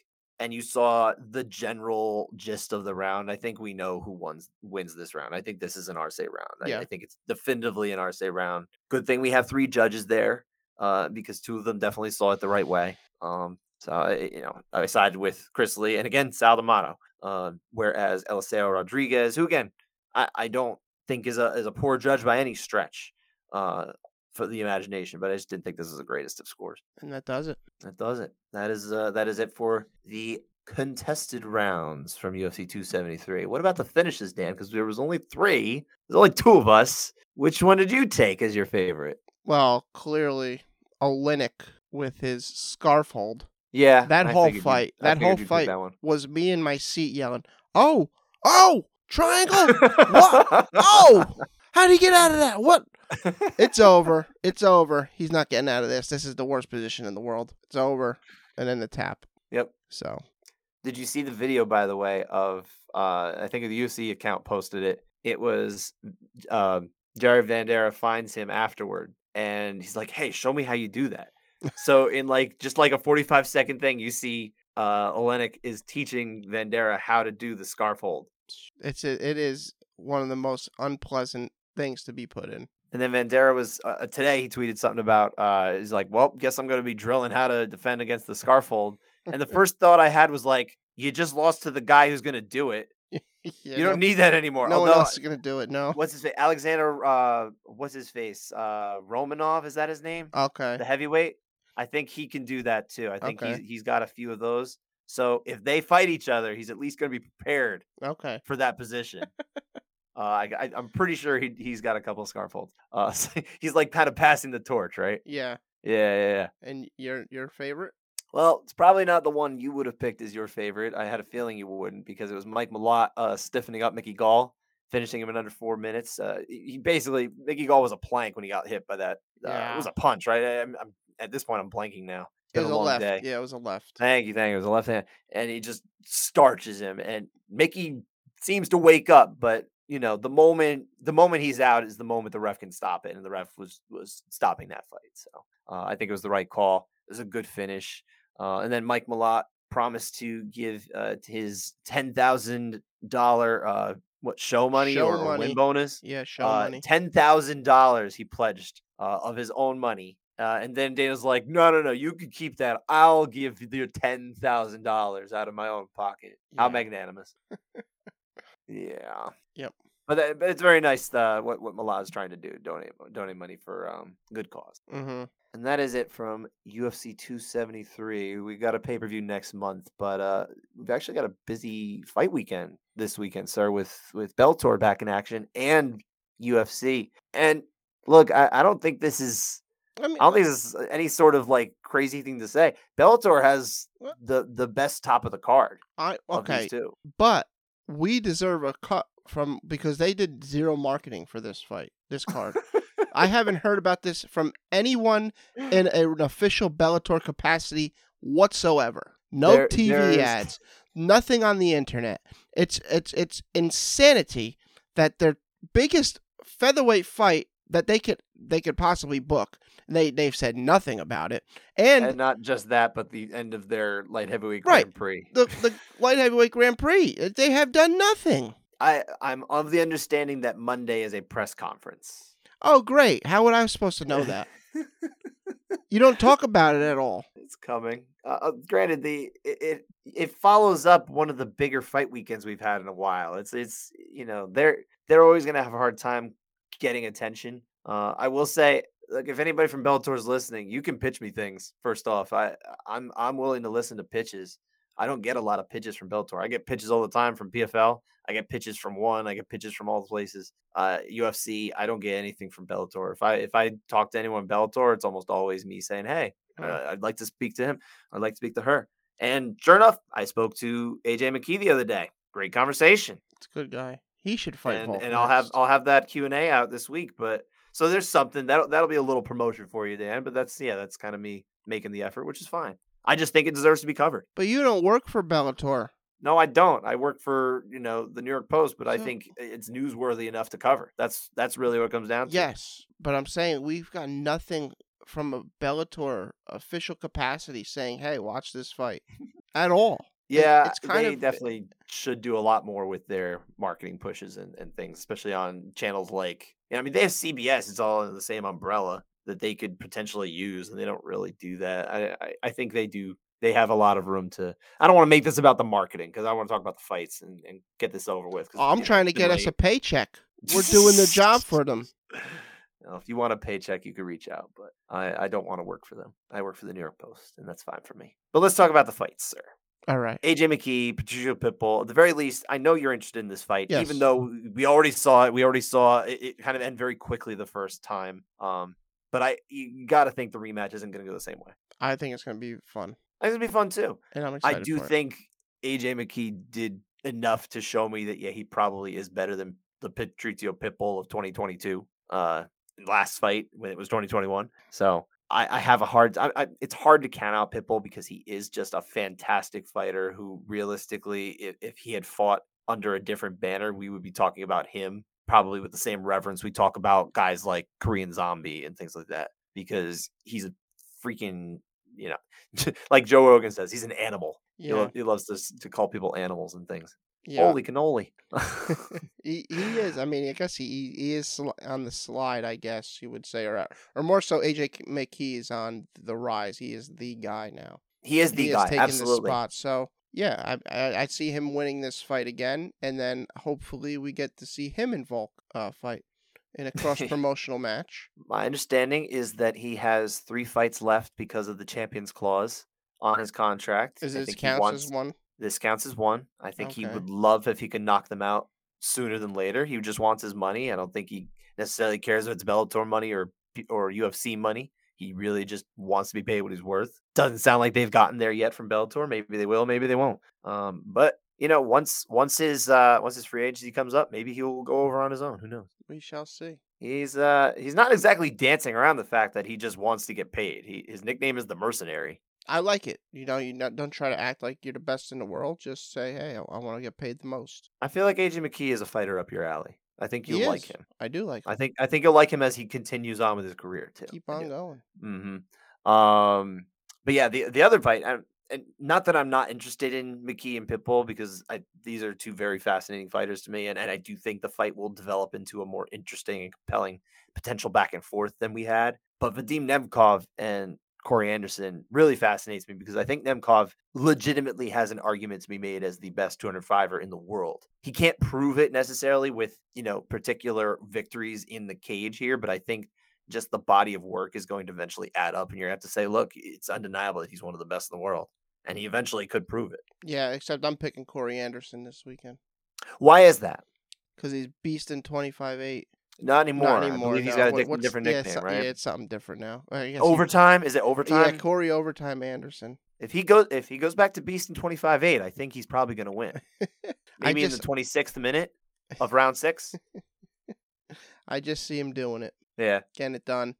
and you saw the general gist of the round, I think we know who wins wins this round. I think this is an Arce round. I, Yeah. I think it's definitively an Arce round. Good thing we have three judges there uh, because two of them definitely saw it the right way. Um, so I, you know, I sided with Chris Lee and again Sal D'Amato. Uh, whereas Eliseo Rodriguez, who again I, I don't think is a is a poor judge by any stretch uh, for the imagination, but I just didn't think this was the greatest of scores. And that does it. That does it. That is uh, that is it for the contested rounds from UFC 273. What about the finishes, Dan? Because there was only three. There's only two of us. Which one did you take as your favorite? Well, clearly, Oleinik with his scarf hold Yeah, That I whole fight- that whole fight That was me in my seat yelling, "Oh, oh, triangle! What? Oh, how would he get out of that? What? It's over. It's over. He's not getting out of this. This is the worst position in the world. It's over." And then the tap. Yep. So Did you see the video, by the way, of uh, I think the UFC account posted it. It was uh, Jared Vanderaa finds him afterward, and he's like, "Hey, show me how you do that." so in like just like a forty-five second thing, you see uh, Oleinik is teaching Vanderaa how to do the scarf hold, it's a, it is one of the most unpleasant things to be put in. and then Vanderaa was uh, today he tweeted something about uh, he's like, "Well, guess I'm going to be drilling how to defend against the scarf hold." And the first thought I had was like, "You just lost to the guy who's going to do it." Yeah, you don't need that anymore. no one else is gonna do it. No. what's his face? Alexander. Uh, what's his face? Uh, Romanov. Is that his name? Okay. The heavyweight. I think he can do that too. I think Okay. he's he's got a few of those. So if they fight each other, he's at least going to be prepared Okay. for that position. uh, I, I'm pretty sure he he's got a couple of scarf holds. Uh, so he's like kind of passing the torch, right? Yeah. Yeah, yeah, yeah. And your your favorite? Well, it's probably not the one you would have picked as your favorite. I had a feeling you wouldn't because it was Mike Malott uh, stiffening up Mickey Gall, finishing him in under four minutes. Uh, he basically Mickey Gall was a plank when he got hit by that. Uh, It was a punch, right? I, I'm, I'm at this point I'm blanking now. It been was a a left. day. Yeah, it was a left. Thank you, thank you. It was a left hand, and he just starches him. And Mickey seems to wake up, but you know the moment the moment he's out is the moment the ref can stop it, and the ref was was stopping that fight. So uh, I think it was the right call. It was a good finish. Uh, and then Mike Malott promised to give uh, his ten thousand dollar uh, what show money Show or, or money. win bonus. Yeah, show Uh, money. ten thousand dollars he pledged uh, of his own money. Uh, and then Dana's like, no, no, no, you can keep that. I'll give you ten thousand dollars out of my own pocket. How magnanimous. Yeah. Yep. But, that, but it's very nice uh, what what Malott is trying to do donate donate money for um, good cause. Mm-hmm. And that is it from UFC 273. We got a pay per view next month, but uh, we've actually got a busy fight weekend this weekend, sir, with with Bellator back in action and UFC. And look, I, I don't think this is I mean, I don't think this is any sort of like crazy thing to say. Bellator has the the best top of the card I of okay, these two. but we deserve a cut from because they did zero marketing for this fight, this card. I haven't heard about this from anyone in an official Bellator capacity whatsoever. No There- TV there's- ads, nothing on the internet. It's it's it's insanity that their biggest featherweight fight that they could they could possibly book. They they've said nothing about it, and, and not just that, but the end of their light heavyweight Right. Grand Prix. the the light heavyweight Grand Prix uh, they have done nothing. I I'm of the understanding that Monday is a press conference. Oh great! How would I supposed to know that? you don't talk about it at all. It's coming. Uh, uh, granted, the it, it it follows up one of the bigger fight weekends we've had in a while. It's it's you know they're they're always gonna have a hard time getting attention. Uh, I will say, like if anybody from Bellator is listening, you can pitch me things. First off, I I'm I'm willing to listen to pitches. I don't get a lot of pitches from Bellator. I get pitches all the time from PFL. I get pitches from one. I get pitches from all the places. Uh, UFC. I don't get anything from Bellator. If I if I talk to anyone in Bellator, it's almost always me saying, "Hey, uh, I'd like to speak to him. I'd like to speak to her." And sure enough, I spoke to AJ McKee the other day. Great conversation, It's a good guy. He should fight and, Volk and I'll have. I'll have that Q and A out this week. But So there's something that'll that'll be a little promotion for you, Dan. But that's yeah, that's kind of me making the effort, which is fine. I just think it deserves to be covered. But you don't work for Bellator. No, I don't. I work for you know the New York Post, but I think it's newsworthy enough to cover. That's that's really what it comes down to. Yes, but I'm saying we've got nothing from a Bellator official capacity saying, "Hey, watch this fight," at all. Yeah, it's kind they of- definitely should do a lot more with their marketing pushes and, and things, especially on channels like. I mean, they have CBS; it's all in the same umbrella that they could potentially use, and they don't really do that. I I, I think they do. They have a lot of room to. I don't want to make this about the marketing because I want to talk about the fights and, and get this over with. Oh, I'm you know, trying to get us a paycheck. We're doing the job for them. Well, if you want a paycheck, you can reach out, but I, I don't want to work for them. I work for the New York Post, and that's fine for me. But let's talk about the fights, sir. All right. AJ McKee, Patricio Pitbull. At the very least, I know you're interested in this fight, Yes. even though we already saw it. We already saw it, it kind of end very quickly the first time. Um, but I, you got to think the rematch isn't going to go the same way. I think it's gonna be fun, I think it's gonna be fun too. and I'm I excited. do for it. think AJ McKee did enough to show me that yeah, he probably is better than the Patricio Pitbull of 2022. Uh, last fight when it was 2021. So I, I have a hard. I, I, it's hard to count out Pitbull because he is just a fantastic fighter. Who realistically, if, if he had fought under a different banner, we would be talking about him probably with the same reverence we talk about guys like Korean Zombie and things like that because he's a freaking you know like Joe Rogan says he's an animal. He, lo- he loves to to call people animals and things. Yeah. Holy cannoli! he he is. I mean, I guess he he is on the slide. I guess you would say, or uh, or more so, AJ McKee is on the rise. He is the guy now. he is the he guy. taking the Absolutely. spot. So yeah, I, I I see him winning this fight again, and then hopefully we get to see him and Volk uh, fight in a cross promotional match. My understanding is that he has three fights left because of the champions clause on his contract. Is I this think he counts wants- as one? This counts as one. I think he would love if he could knock them out sooner than later. He just wants his money. I don't think he necessarily cares if it's Bellator money or or UFC money. He really just wants to be paid what he's worth. Doesn't sound like they've gotten there yet from Bellator. Maybe they will. Maybe they won't. Um, but you know, once once his uh, once his free agency comes up, maybe he'll go over on his own. Who knows? We shall see. He's uh he's not exactly dancing around the fact that he just wants to get paid. He his nickname is the mercenary. I like it. You know, you not, don't try to act like you're the best in the world. Just say, hey, I, I want to get paid the most. I feel like AJ McKee is a fighter up your alley. I think you'll like him. I do like. Him. I think I think you'll like him as he continues on with his career too. Keep on going. Mm-hmm. Um, but yeah, the the other fight, and, and not that I'm not interested in McKee and Pitbull because I these are two very fascinating fighters to me, and, and I do think the fight will develop into a more interesting and compelling potential back and forth than we had. But Vadim Nemkov and Corey Anderson really fascinates me because I think Nemkov legitimately has an argument to be made as the best 205er in the world. He can't prove it necessarily with, you know, particular victories in the cage here, but I think just the body of work is going to eventually add up and you're going to have to say, look, it's undeniable that he's one of the best in the world. And he eventually could prove it. Yeah, except I'm picking Corey Anderson this weekend Why is that? because he's beast in 25-8. Not anymore. Not anymore. believe he's no. got a What- dic- what's- different yeah, nickname, so- right? Yeah, it's something different now. Guess he- overtime? Is it overtime? Yeah, Corey overtime Anderson. if he goes if he goes back to beast in 25-8, I think he's probably going to win. I Maybe just, in the 26th minute of round 6. I just see him doing it, Yeah. getting it done.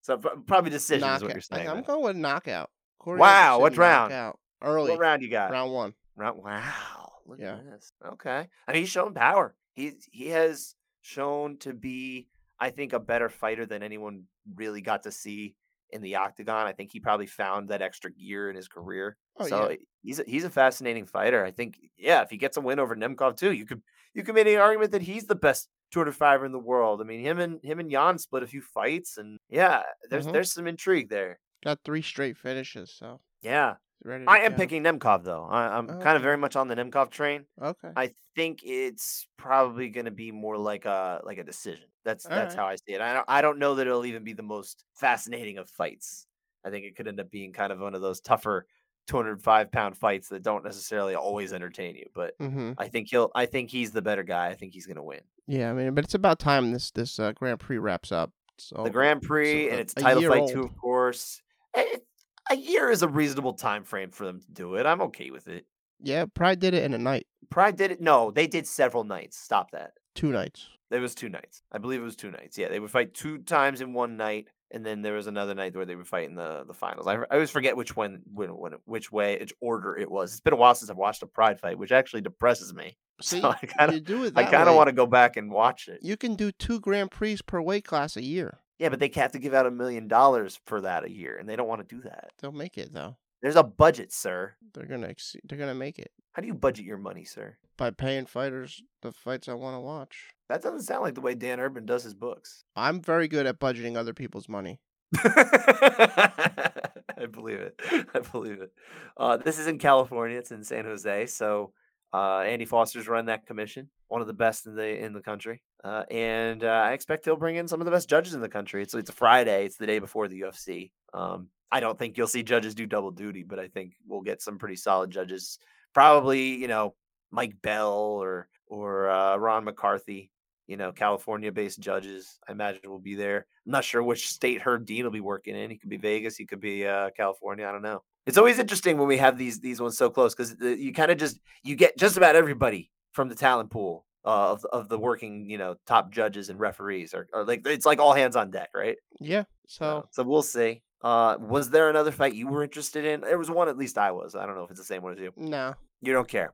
So probably decision is Knockout. what you're saying. I, am going with knockout. Corey Wow, Anderson, what round? knockout. Early What round you got? round one. Round- Wow. Look Yeah. at this. Okay. I mean, he's showing power. He he has shown to be, I think, a better fighter than anyone really got to see in the octagon. I think he probably found that extra gear in his career. Oh so yeah, he's a, he's a fascinating fighter. I think, yeah, if he gets a win over Nemkov too, you could you could make an argument that he's the best 205 in the world. I mean, him and him and Jan split a few fights, and yeah, there's Mhm. there's some intrigue there. got three straight finishes. So Yeah, ready. I am picking Nemkov though. I, I'm Oh, kind of very much on the Nemkov train. Okay. I think it's probably going to be more like a like a decision. That's that's Alright. how I see it. I don't I don't know that it'll even be the most fascinating of fights. I think it could end up being kind of one of those tougher 205 pound fights that don't necessarily always entertain you. But mm-hmm. I think he'll I think he's the better guy. I think he's going to win Yeah, I mean, but it's about time this this uh, Grand Prix wraps up. So the Grand Prix a- and it's a title fight too, of course. It- a year is a reasonable time frame for them to do it. I'm okay with it. yeah, Pride did it in a night, Pride did it. No, they did several nights. Stop that. two nights. It was two nights. I believe it was two nights. Yeah, they would fight two times in one night, and then there was another night where they would fight in the the finals. I, I always forget which one, when, when, which way, which order it was. It's been a while since I've watched a Pride fight, which actually depresses me. See, So I kind you of, do it I kind of want to go back and watch it. You can do two Grand Prix per weight class a year. Yeah, but they have to give out a million dollars for that a year, and they don't want to do that. They'll make it though. There's a budget, sir. They're gonna ex- they're gonna make it How do you budget your money, sir? by paying fighters the fights I want to watch. That doesn't sound like the way Dan Urban does his books. I'm very good at budgeting other people's money. I believe it. I believe it. Uh, this is in California. It's in San Jose. So uh, Andy Foster's run that commission, one of the best in the in the country, uh, and uh, I expect he'll bring in some of the best judges in the country. It's it's a Friday. It's the day before the UFC. Um, I don't think you'll see judges do double duty, but I think we'll get some pretty solid judges. Probably, you know, Mike Bell or or uh, Ron McCarthy you know, California-based judges. I imagine will be there. I'm not sure which state Herb Dean will be working in. He could be Vegas. He could be uh, California. I don't know. It's always interesting when we have these these ones so close because you kind of just you get just about everybody from the talent pool uh, of of the working you know top judges and referees or, or like it's like all hands on deck, right? Yeah. So So so we'll see. Uh, was there another fight you were interested in? There was one at least I was. I don't know if it's the same one as you. no. You don't care.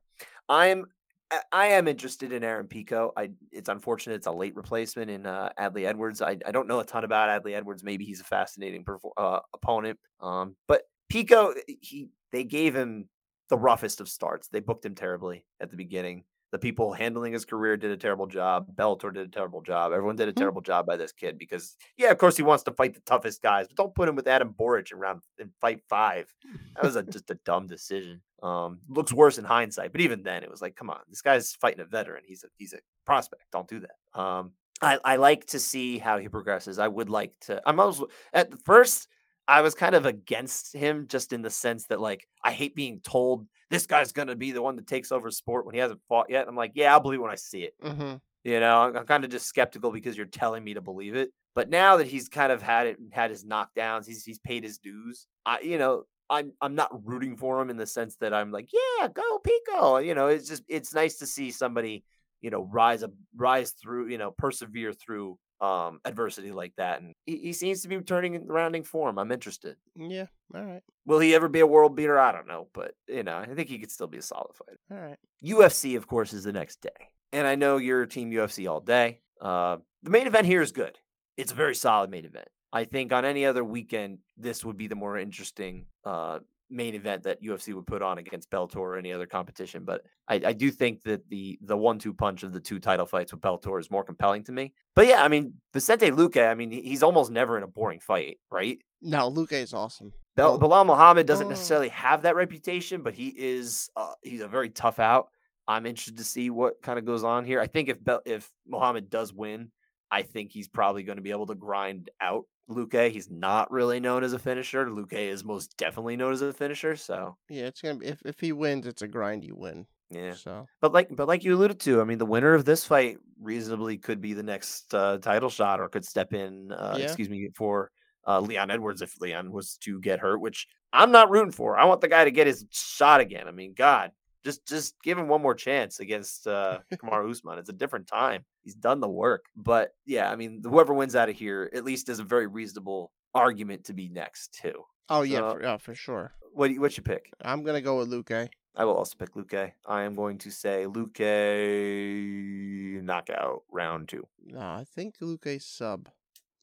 I'm I- I am interested in Aaron Pico. I it's unfortunate it's a late replacement in uh, Adli Edwards. I, I don't know a ton about Adli Edwards. Maybe he's a fascinating perfor- uh, opponent. Um, but Pico he they gave him the roughest of starts. They booked him terribly at the beginning. The people handling his career did a terrible job. Bellator did a terrible job. Everyone did a Hmm. terrible job by this kid because, yeah, of course he wants to fight the toughest guys, but don't put him with Adam Borics in round in fight five. That was a, just a dumb decision. Um, looks worse in hindsight, but even then, it was like, come on, this guy's fighting a veteran. He's a he's a prospect. Don't do that. Um, I I like to see how he progresses. I would like to. I'm also at the first. I was kind of against him just in the sense that like I hate being told this guy's gonna be the one that takes over sport when he hasn't fought yet. I'm like, yeah, I'll believe when I see it. Mm-hmm. You know, I'm, I'm kind of just skeptical because you're telling me to believe it. But now that he's kind of had it, had his knockdowns, he's he's paid his dues. I, you know, I'm I'm not rooting for him in the sense that I'm like, yeah, go Pico. You know, it's just it's nice to see somebody, you know, rise up, rise through, you know, persevere through um adversity like that. And he, he seems to be turning in rounding form. I'm interested. Yeah. All right. Will he ever be a world beater? I don't know, but you know, I think he could still be a solid fighter. All right. UFC, of course, is the next day. And I know you're Team UFC all day. Uh, the main event here is good. It's a very solid main event. I think on any other weekend, this would be the more interesting uh, main event that UFC would put on against Bellator or any other competition. But I, I do think that the the one two punch of the two title fights with Bellator is more compelling to me. But yeah, I mean Vicente Luque, I mean he's almost never in a boring fight, right? No, Luque is awesome. Bel- Belal Muhammad doesn't Oh. necessarily have that reputation, but he is uh, he's a very tough out. I'm interested to see what kind of goes on here. I think if Bel- if Muhammad does win, I think he's probably going to be able to grind out Luque. He's not really known as a finisher. Luque is most definitely known as a finisher. So Yeah, it's gonna be if if he wins, it's a grindy win. yeah, So but like but like you alluded to, I mean, the winner of this fight reasonably could be the next uh, title shot or could step in. Uh, Yeah. Excuse me for uh, Leon Edwards if Leon was to get hurt, which I'm not rooting for. I want the guy to get his shot again. I mean, God, just just give him one more chance against uh, Kamaru Usman. It's a different time. He's done the work, but yeah, I mean, whoever wins out of here at least is a very reasonable argument to be next too. oh yeah, So- for, yeah, for sure. What you, what you pick? I'm gonna go with Luque. I will also pick Luque. I am going to say Luque knockout round two. No, I think Luque sub.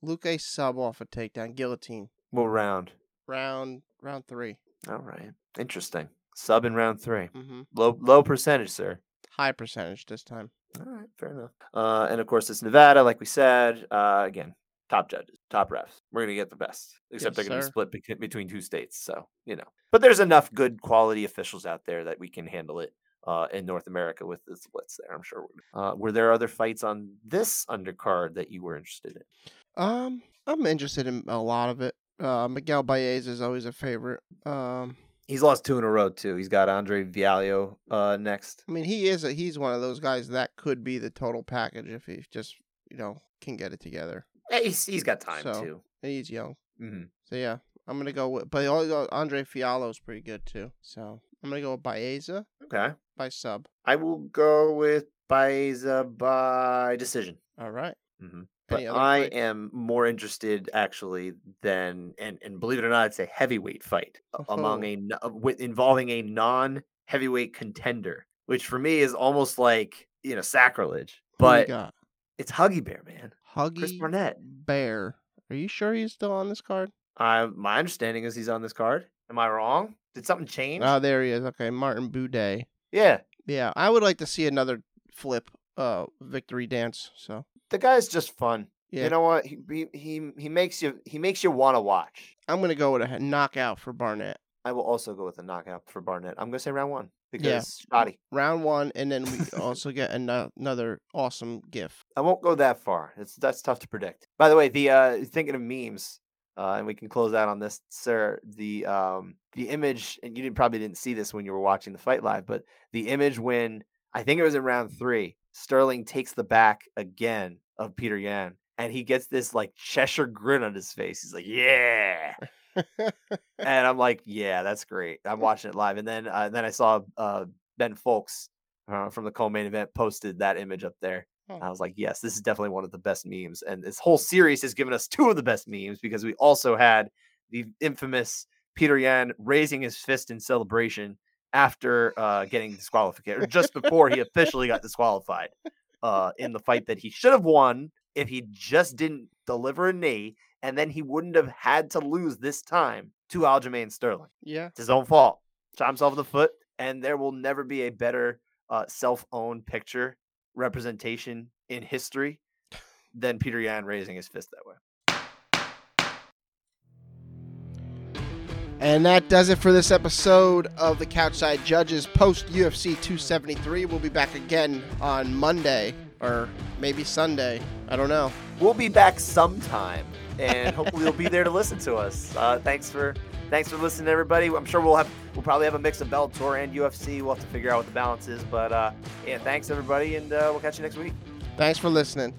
Luque sub off a takedown guillotine. What round? Round round three. All right. Interesting. Sub in round three. Mm-hmm. Low low percentage, sir. High percentage this time. All right, fair enough. Uh, and of course, it's Nevada, like we said. Uh, again, top judges, top refs. We're gonna get the best, except Yes, they're gonna sir. be split between two states. So you know, but there's enough good quality officials out there that we can handle it. Uh, in North America with the splits there, I'm sure. Uh, were there other fights on this undercard that you were interested in? Um, I'm interested in a lot of it. Uh, Miguel Baeza is always a favorite. Um, He's lost two in a row too. He's got Andre Fili uh, next. I mean, he is a, he's one of those guys that could be the total package if he just you know can get it together. He's, he's got time So- too. He's young, hmm so yeah, I'm gonna go with. But al- Andre Fili is pretty good too. So I'm gonna go with Baeza Okay. by sub. I will go with Baeza by decision. All right. hmm But I fight? am more interested actually than and and believe it or not, it's a heavyweight fight a- among Oh. a with involving a non heavyweight contender, which for me is almost like you know sacrilege. But it's Huggy Bear, man. Huggy Chris Barnett. Bear. Are you sure he's still on this card? Uh, my understanding is he's on this card. Am I wrong? Did something change? Oh, there he is. Okay, Martin Buday. yeah, Yeah, I would like to see another flip uh victory dance. So the guy's just fun. yeah, You know what? He he he, he makes you he makes you want to watch. I'm gonna go with a knockout for Barnett. I will also go with a knockout for Barnett. I'm gonna say round one Yeah. because shoddy. Round one, and then we also get ano- another awesome gif. I won't go that far. It's that's tough to predict. By the way, the uh thinking of memes, uh, and we can close out on this, sir. The um the image, and you didn't probably didn't see this when you were watching the fight live, but the image when I think it was in round three, Sterling takes the back again of Petr Yan, and he gets this like Cheshire grin on his face. He's like, "Yeah," and I'm like, "Yeah, that's great." I'm watching it live, and then uh, then I saw uh Ben Folks uh, from the co-main event posted that image up there. Oh. I was like, yes, this is definitely one of the best memes. And this whole series has given us two of the best memes because we also had the infamous Petr Yan raising his fist in celebration after uh, getting disqualified, or just before he officially got disqualified uh, in the fight that he should have won if he just didn't deliver a knee, and then he wouldn't have had to lose this time to Aljamain Sterling. yeah, It's his own fault. Shot himself in the foot, and there will never be a better uh, self-owned picture representation in history than Petr Yan raising his fist that way. And that does it for this episode of the Couchside Judges post UFC 273. We'll be back again on Monday or maybe Sunday. I don't know. We'll be back sometime, and hopefully you'll be there to listen to us. Uh, thanks for thanks for listening, everybody. I'm sure we'll have we'll probably have a mix of Bellator and UFC. We'll have to figure out what the balance is, but uh, yeah, thanks everybody, and uh, we'll catch you next week. Thanks for listening.